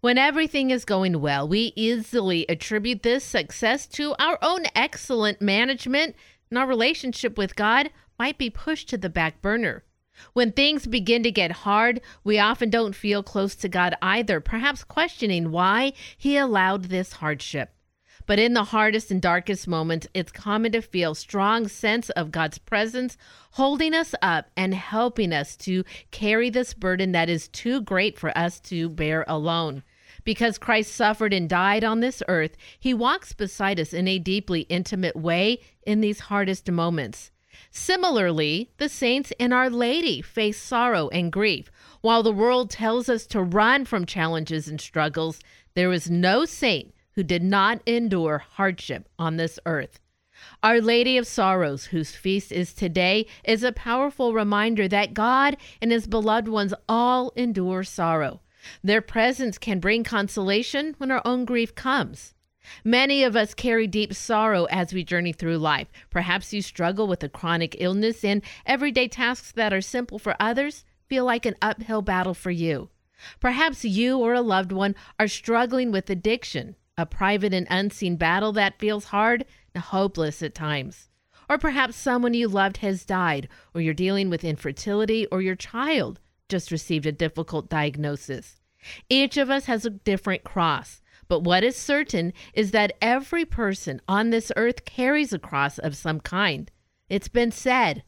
When everything is going well, we easily attribute this success to our own excellent management, and our relationship with God might be pushed to the back burner. When things begin to get hard, we often don't feel close to God either, perhaps questioning why He allowed this hardship. But in the hardest and darkest moments, it's common to feel strong sense of God's presence holding us up and helping us to carry this burden that is too great for us to bear alone. Because Christ suffered and died on this earth, he walks beside us in a deeply intimate way in these hardest moments. Similarly, the saints and Our Lady face sorrow and grief. While the world tells us to run from challenges and struggles, there is no saint who did not endure hardship on this earth. Our Lady of Sorrows, whose feast is today, is a powerful reminder that God and his beloved ones all endure sorrow. Their presence can bring consolation when our own grief comes. Many of us carry deep sorrow as we journey through life. Perhaps you struggle with a chronic illness, and everyday tasks that are simple for others feel like an uphill battle for you. Perhaps you or a loved one are struggling with addiction, a private and unseen battle that feels hard and hopeless at times. Or perhaps someone you loved has died, or you're dealing with infertility, or your child just received a difficult diagnosis. Each of us has a different cross, but what is certain is that every person on this earth carries a cross of some kind. It's been said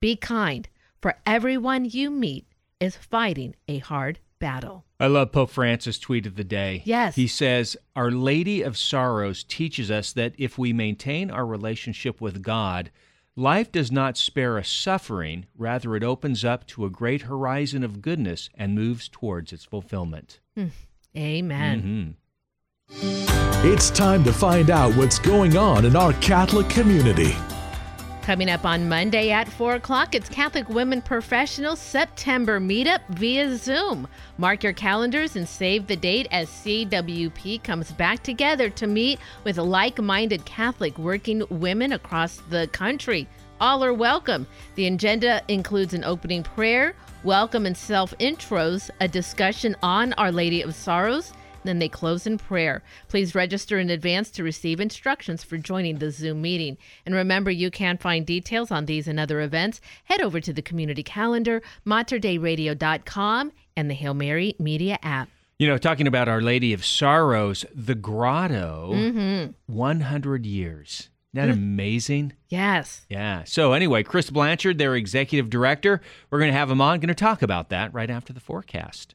be kind, for everyone you meet is fighting a hard battle. I love Pope Francis' tweet of the day. Yes. He says, Our Lady of Sorrows teaches us that if we maintain our relationship with God, life does not spare us suffering, rather, it opens up to a great horizon of goodness and moves towards its fulfillment. Hmm. Amen. Mhm. It's time to find out what's going on in our Catholic community. Coming up on Monday at 4 o'clock, it's Catholic Women Professional September meetup via Zoom. Mark your calendars and save the date as CWP comes back together to meet with like minded Catholic working women across the country. All are welcome. The agenda includes an opening prayer, welcome and self intros, a discussion on Our Lady of Sorrows, then they close in prayer. Please register in advance to receive instructions for joining the Zoom meeting. And remember, you can find details on these and other events. Head over to the community calendar, materdeiradio.com, and the Hail Mary Media app. You know, talking about Our Lady of Sorrows, the grotto, Mhm. 100 years. Isn't that Mm. amazing? Yes. Yeah. So, anyway, Chris Blanchard, their executive director, we're going to have him on, going to talk about that right after the forecast.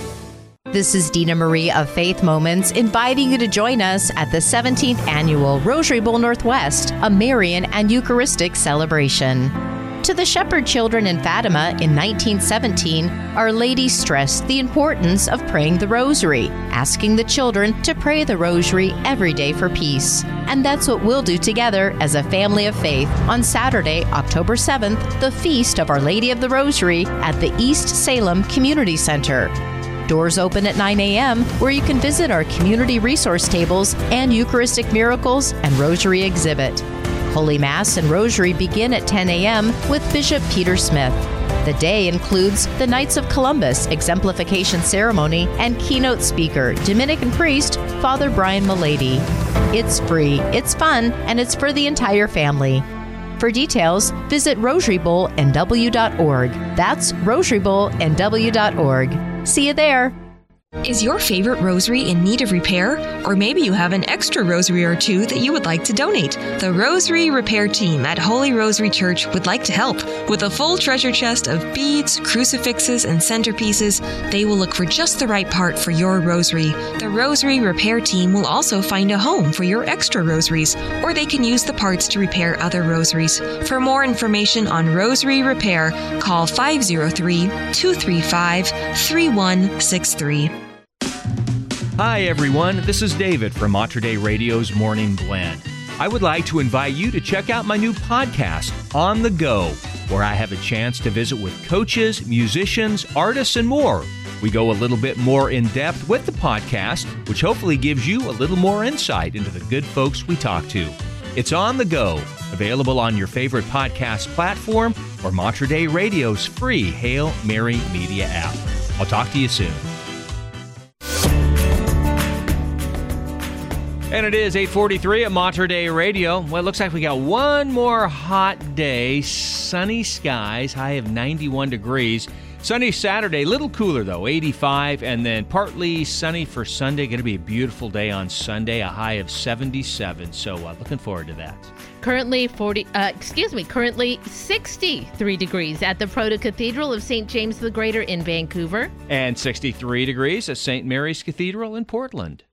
This is Dina Marie of Faith Moments inviting you to join us at the 17th annual Rosary Bowl Northwest, a Marian and Eucharistic celebration. To the shepherd children in Fatima in 1917, Our Lady stressed the importance of praying the Rosary, asking the children to pray the Rosary every day for peace. And that's what we'll do together as a family of faith on Saturday, October 7th, the Feast of Our Lady of the Rosary at the East Salem Community Center. Doors open at 9 a.m., where you can visit our community resource tables and Eucharistic miracles and rosary exhibit. Holy Mass and Rosary begin at 10 a.m. with Bishop Peter Smith. The day includes the Knights of Columbus exemplification ceremony and keynote speaker, Dominican priest Father Brian Mullady. It's free, it's fun, and it's for the entire family. For details, visit rosarybowlnw.org. That's rosarybowlnw.org. See you there. Is your favorite rosary in need of repair? Or maybe you have an extra rosary or two that you would like to donate. The Rosary Repair Team at Holy Rosary Church would like to help. With a full treasure chest of beads, crucifixes, and centerpieces, they will look for just the right part for your rosary. The Rosary Repair Team will also find a home for your extra rosaries, or they can use the parts to repair other rosaries. For more information on rosary repair, call 503 235 3163. Hi, everyone. This is David from Mater Dei Radio's Morning Blend. I would like to invite you to check out my new podcast, On the Go, where I have a chance to visit with coaches, musicians, artists, and more. We go a little bit more in depth with the podcast, which hopefully gives you a little more insight into the good folks we talk to. It's On the Go, available on your favorite podcast platform or Mater Dei Radio's free Hail Mary Media app. I'll talk to you soon. And it is 843 at Mater Dei Radio. Well, it looks like we got one more hot day. Sunny skies, high of 91 degrees. Sunny Saturday, little cooler though, 85, and then partly sunny for Sunday. Going to be a beautiful day on Sunday, a high of 77. So uh, looking forward to that. Currently 40 uh, excuse me, currently 63 degrees at the Proto Cathedral of St. James the Greater in Vancouver. And 63 degrees at St. Mary's Cathedral in Portland.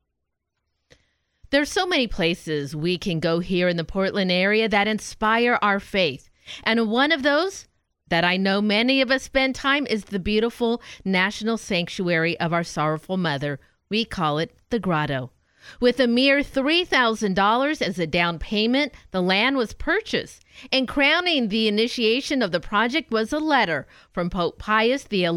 There's so many places we can go here in the Portland area that inspire our faith. And one of those that I know many of us spend time is the beautiful National Sanctuary of Our Sorrowful Mother. We call it the Grotto. With a mere $3,000 as a down payment, the land was purchased. And crowning the initiation of the project was a letter from Pope Pius XI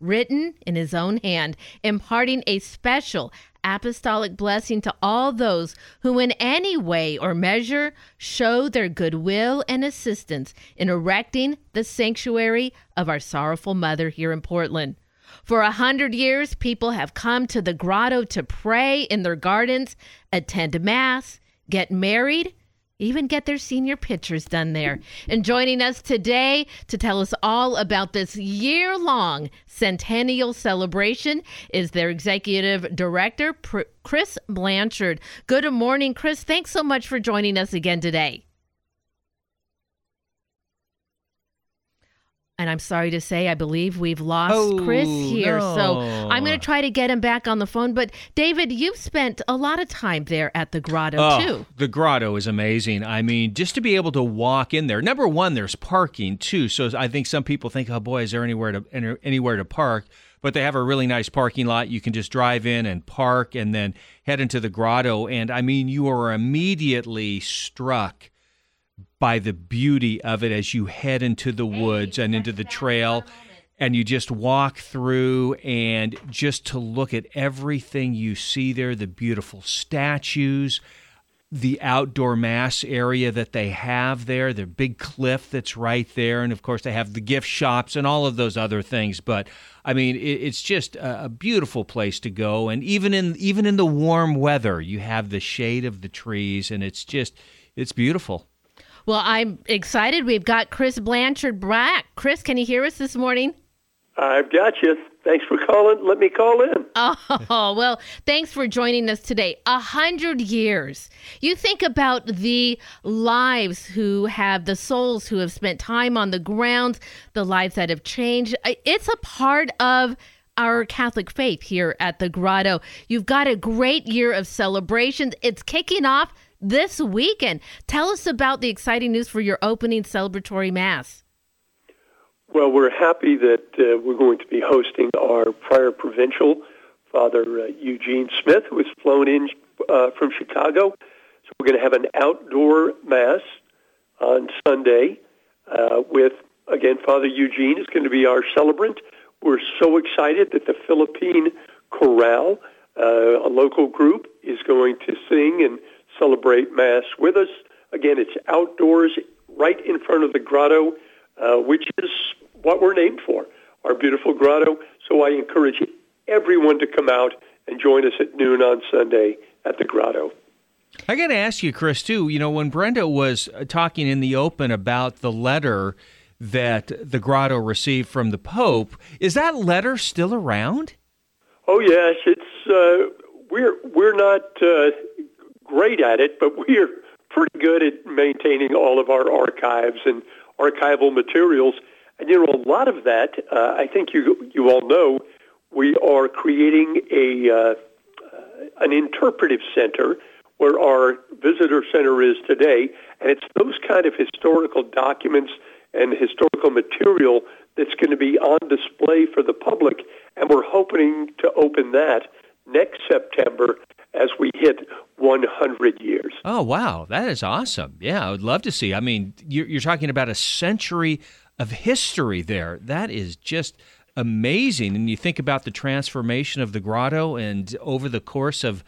written in his own hand, imparting a special apostolic blessing to all those who, in any way or measure, show their goodwill and assistance in erecting the sanctuary of our sorrowful mother here in Portland. For a hundred years, people have come to the grotto to pray in their gardens, attend Mass, get married, even get their senior pictures done there. And joining us today to tell us all about this year long centennial celebration is their executive director, Chris Blanchard. Good morning, Chris. Thanks so much for joining us again today. And I'm sorry to say, I believe we've lost Oh, Chris here. So. I'm going to try to get him back on the phone. But David, you've spent a lot of time there at the grotto, Oh, too. the grotto is amazing. I mean, just to be able to walk in there. Number one, there's parking too. So I think some people think, "Oh boy, is there anywhere to anywhere to park?" but they have a really nice parking lot. You can just drive in and park and then head into the grotto. And I mean, you are immediately struck by the beauty of it as you head into the woods and into the trail and you just walk through and just to look at everything you see there the beautiful statues the outdoor mass area that they have there the big cliff that's right there and of course they have the gift shops and all of those other things. But i mean it's just a, beautiful place to go. And even in even in the warm weather you have the shade of the trees and it's just it's beautiful Well, I'm excited. We've got Chris Blanchard back. Chris, can you hear us this morning? I've got you. Thanks for calling. Let me call in. Oh, well, thanks for joining us today. A hundred years. You think about the lives who have, the souls who have spent time on the grounds, the lives that have changed. It's a part of our Catholic faith here at the Grotto. You've got a great year of celebrations. It's kicking off this weekend. Tell us about the exciting news for your opening celebratory Mass. Well, we're happy that uh, we're going to be hosting our prior provincial, Father uh, Eugene Smith, who was flown in uh, from Chicago. So we're going to have an outdoor Mass on Sunday uh, with, again, Father Eugene is going to be our celebrant. We're so excited that the Philippine Chorale, uh, a local group, is going to sing and celebrate Mass with us. Again, it's outdoors, right in front of the grotto, uh, which is what we're named for, our beautiful grotto. So I encourage everyone to come out and join us at noon on Sunday at the grotto. I got to ask you, Chris, too. You know, when Brenda was uh, talking in the open about the letter that the grotto received from the Pope, is that letter still around? Oh yes, it's uh, we're we're not uh, great at it, but we're pretty good at maintaining all of our archives and archival materials. And you know, a lot of that, uh, I think you you all know, we are creating a uh, an interpretive center where our visitor center is today, and it's those kind of historical documents and historical material that's going to be on display for the public, and we're hoping to open that next September as we hit 100 years. Oh, wow. That is awesome. Yeah, I would love to see. I mean, you're, you're talking about a century of history there. That is just amazing. And you think about the transformation of the grotto, and over the course of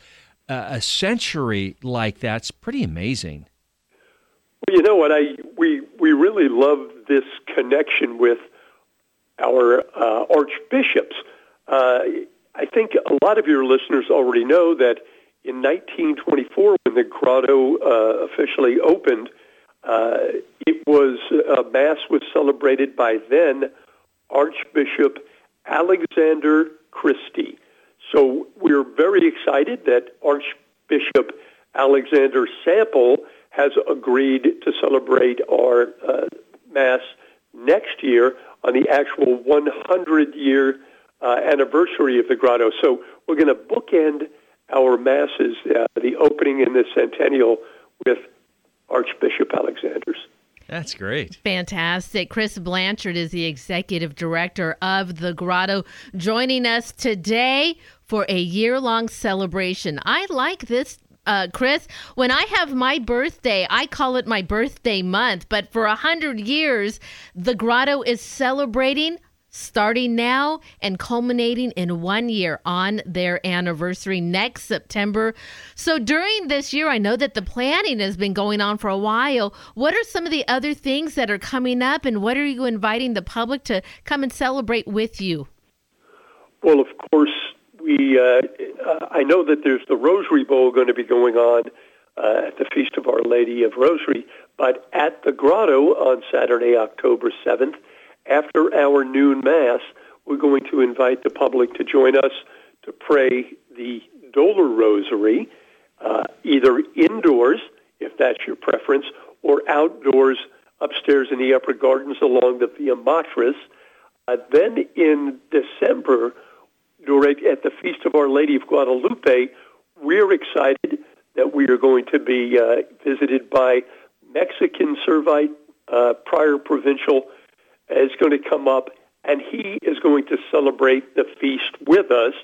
uh, a century like that's pretty amazing. Well, you know what? I we we really love this connection with our uh, archbishops. Uh, I think a lot of your listeners already know that in 1924, when the grotto uh, officially opened, uh, it was uh, mass was celebrated by then Archbishop Alexander Christie. So we're very excited that Archbishop Alexander Sample has agreed to celebrate our uh, Mass next year on the actual 100 year uh, anniversary of the grotto. So we're going to bookend our Masses, uh, the opening in the centennial, with Archbishop Alexander's. That's great. Fantastic. Chris Blanchard is the executive director of the Grotto, joining us today for a year long celebration. I like this. Uh, Chris, when I have my birthday, I call it my birthday month. But for a hundred years, the Grotto is celebrating starting now and culminating in one year on their anniversary next September. So during this year, I know that the planning has been going on for a while. What are some of the other things that are coming up, and what are you inviting the public to come and celebrate with you? Well, of course, we. Uh, uh, I know that there's the Rosary Bowl going to be going on uh, at the Feast of Our Lady of Rosary, but at the Grotto on Saturday, October seventh, after our noon mass, we're going to invite the public to join us to pray the Dolor Rosary, uh, either indoors, if that's your preference, or outdoors upstairs in the upper gardens along the Via Matris. Uh, then in December, during, at the Feast of Our Lady of Guadalupe, we're excited that we are going to be uh, visited by Mexican Servite uh, prior provincial is going to come up and he is going to celebrate the feast with us.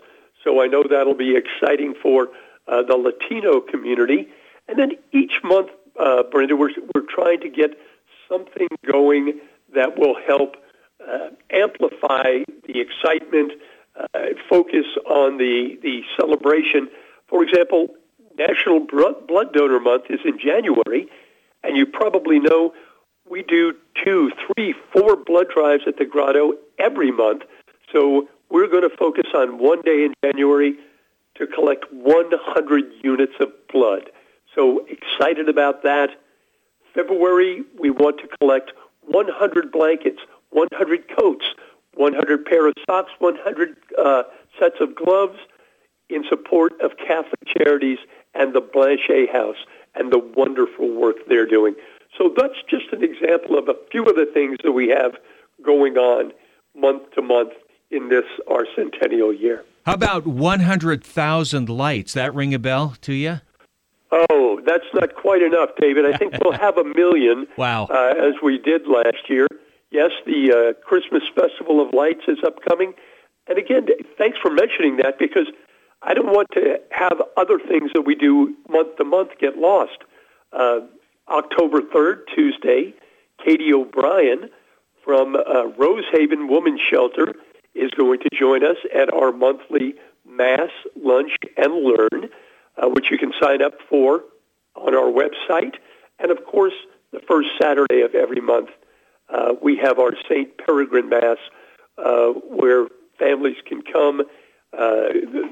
So I know that'll be exciting for uh, the Latino community. And then each month, uh, Brenda, we're, we're trying to get something going that will help uh, amplify the excitement, uh, focus on the, the celebration. For example, National Blood Donor Month is in January, and you probably know we do two, three, four blood drives at the Grotto every month. So we're going to focus on one day in January to collect 100 units of blood. So excited about that. February, we want to collect 100 blankets, 100 coats, 100 pair of socks, 100 uh, sets of gloves in support of Catholic Charities and the Blanchet House and the wonderful work they're doing. So that's just an example of a few of the things that we have going on month to month in this our centennial year. How about 100,000 lights? That ring a bell to you? Oh, that's not quite enough, David. I think we'll have a million. Wow. Uh, as we did last year. Yes, the uh, Christmas Festival of Lights is upcoming. And again, thanks for mentioning that because I don't want to have other things that we do month to month get lost. Uh, October 3rd, Tuesday, Katie O'Brien from uh, Rosehaven Women's Shelter is going to join us at our monthly Mass, Lunch, and Learn, uh, which you can sign up for on our website. And of course, the first Saturday of every month, uh, we have our St. Peregrine Mass, uh, where families can come. Uh,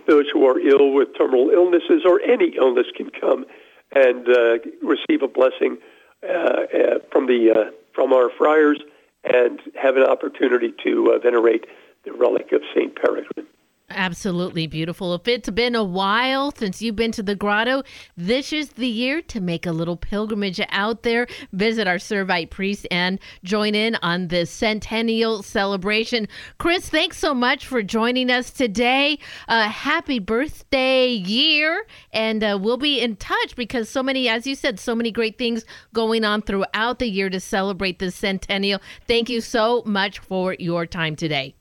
those who are ill with terminal illnesses or any illness can come and uh, receive a blessing uh, uh, from the from our friars and have an opportunity to venerate the relic of Saint Peregrine. Absolutely beautiful. If it's been a while since you've been to the grotto, this is the year to make a little pilgrimage out there, visit our Servite priest, and join in on the centennial celebration. Chris, thanks so much for joining us today. Uh, happy birthday year, and uh, we'll be in touch because so many, as you said, so many great things going on throughout the year to celebrate the centennial. Thank you so much for your time today.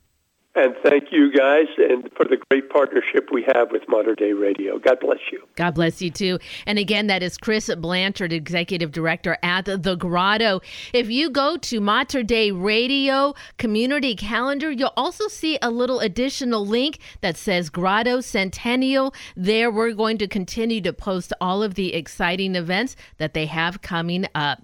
And thank you guys and for the great partnership we have with Mater Dei Radio. God bless you. God bless you too. And again, that is Chris Blanchard, Executive Director at The Grotto. If you go to Mater Dei Radio Community Calendar, you'll also see a little additional link that says Grotto Centennial. There, we're going to continue to post all of the exciting events that they have coming up.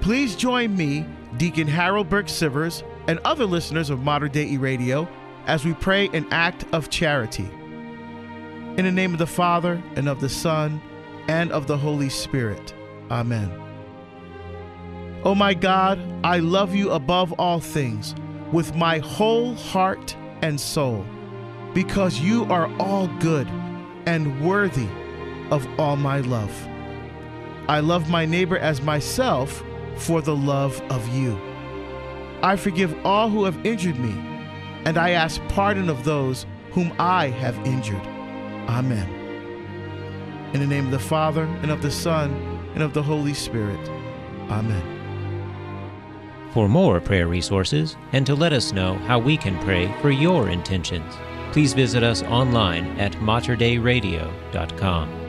Please join me, Deacon Harold Burke Sivers, and other listeners of Mater Dei Radio as we pray an act of charity. In the name of the Father, and of the Son, and of the Holy Spirit. Amen. Oh my God, I love you above all things with my whole heart and soul, because you are all good and worthy of all my love. I love my neighbor as myself for the love of you. I forgive all who have injured me, and I ask pardon of those whom I have injured. Amen. In the name of the Father, and of the Son, and of the Holy Spirit. Amen. For more prayer resources and to let us know how we can pray for your intentions, please visit us online at materdeiradio.com.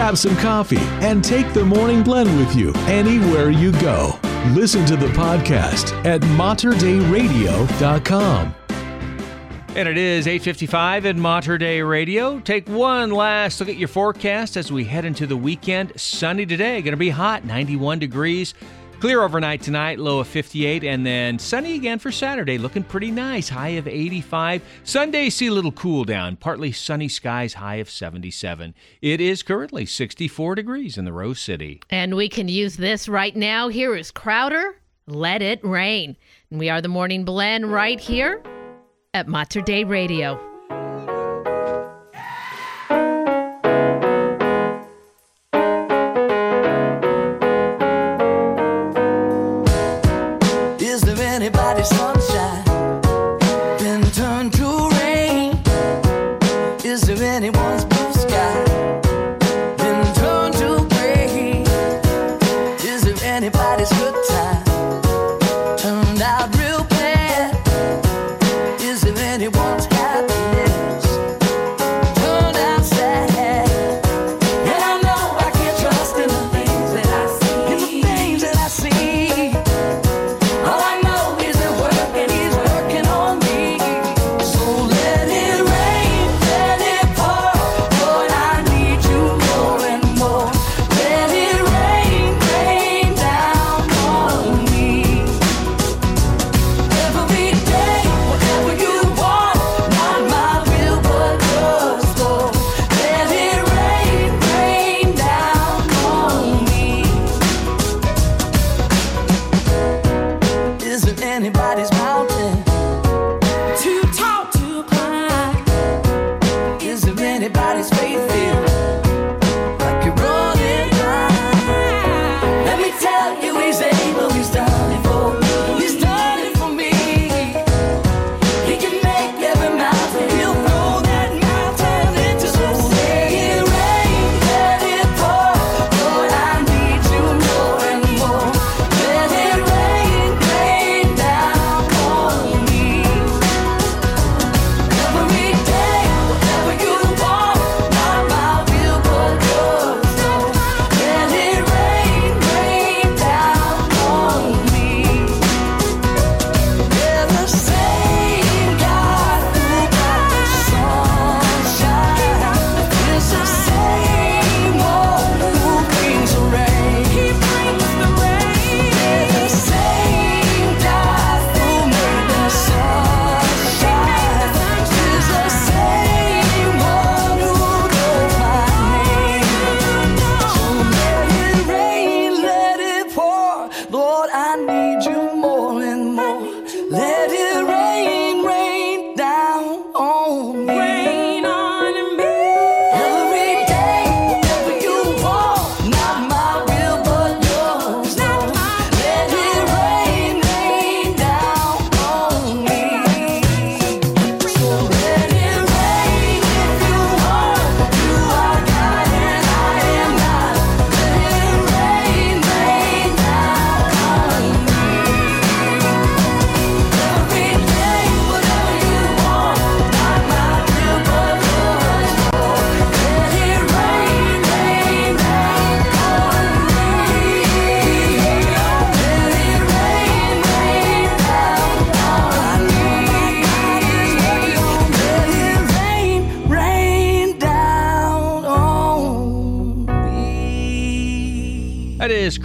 Grab some coffee and take the morning blend with you anywhere you go. Listen to the podcast at materdeiradio.com. And it is 8:55 at Mater Dei Radio. Take one last look at your forecast as we head into the weekend. Sunny today, going to be hot, 91 degrees. Clear overnight tonight, low of 58, and then sunny again for Saturday, looking pretty nice, high of 85. Sunday, see a little cool down, partly sunny skies, high of 77. It is currently 64 degrees in the Rose City. And we can use this right now. Here is Crowder, Let It Rain. And we are the morning blend right here at Mater Dei Radio.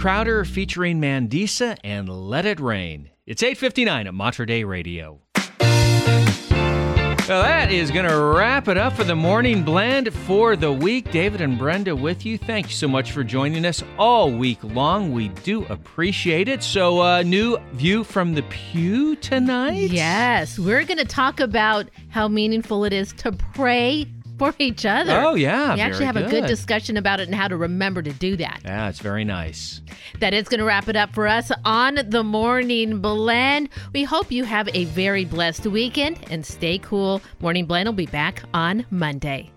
Crowder featuring Mandisa and Let It Rain. It's 8:59 at Mater Dei Radio. Well, that is going to wrap it up for the morning blend for the week. David and Brenda with you. Thank you so much for joining us all week long. We do appreciate it. So, uh, new view from the pew tonight. Yes, we're going to talk about how meaningful it is to pray for each other. Oh, yeah, We actually have a good good. discussion about it and how to remember to do that. Yeah, it's very nice. That is going to wrap it up for us on the Morning Blend. We hope you have a very blessed weekend and stay cool. Morning Blend will be back on Monday.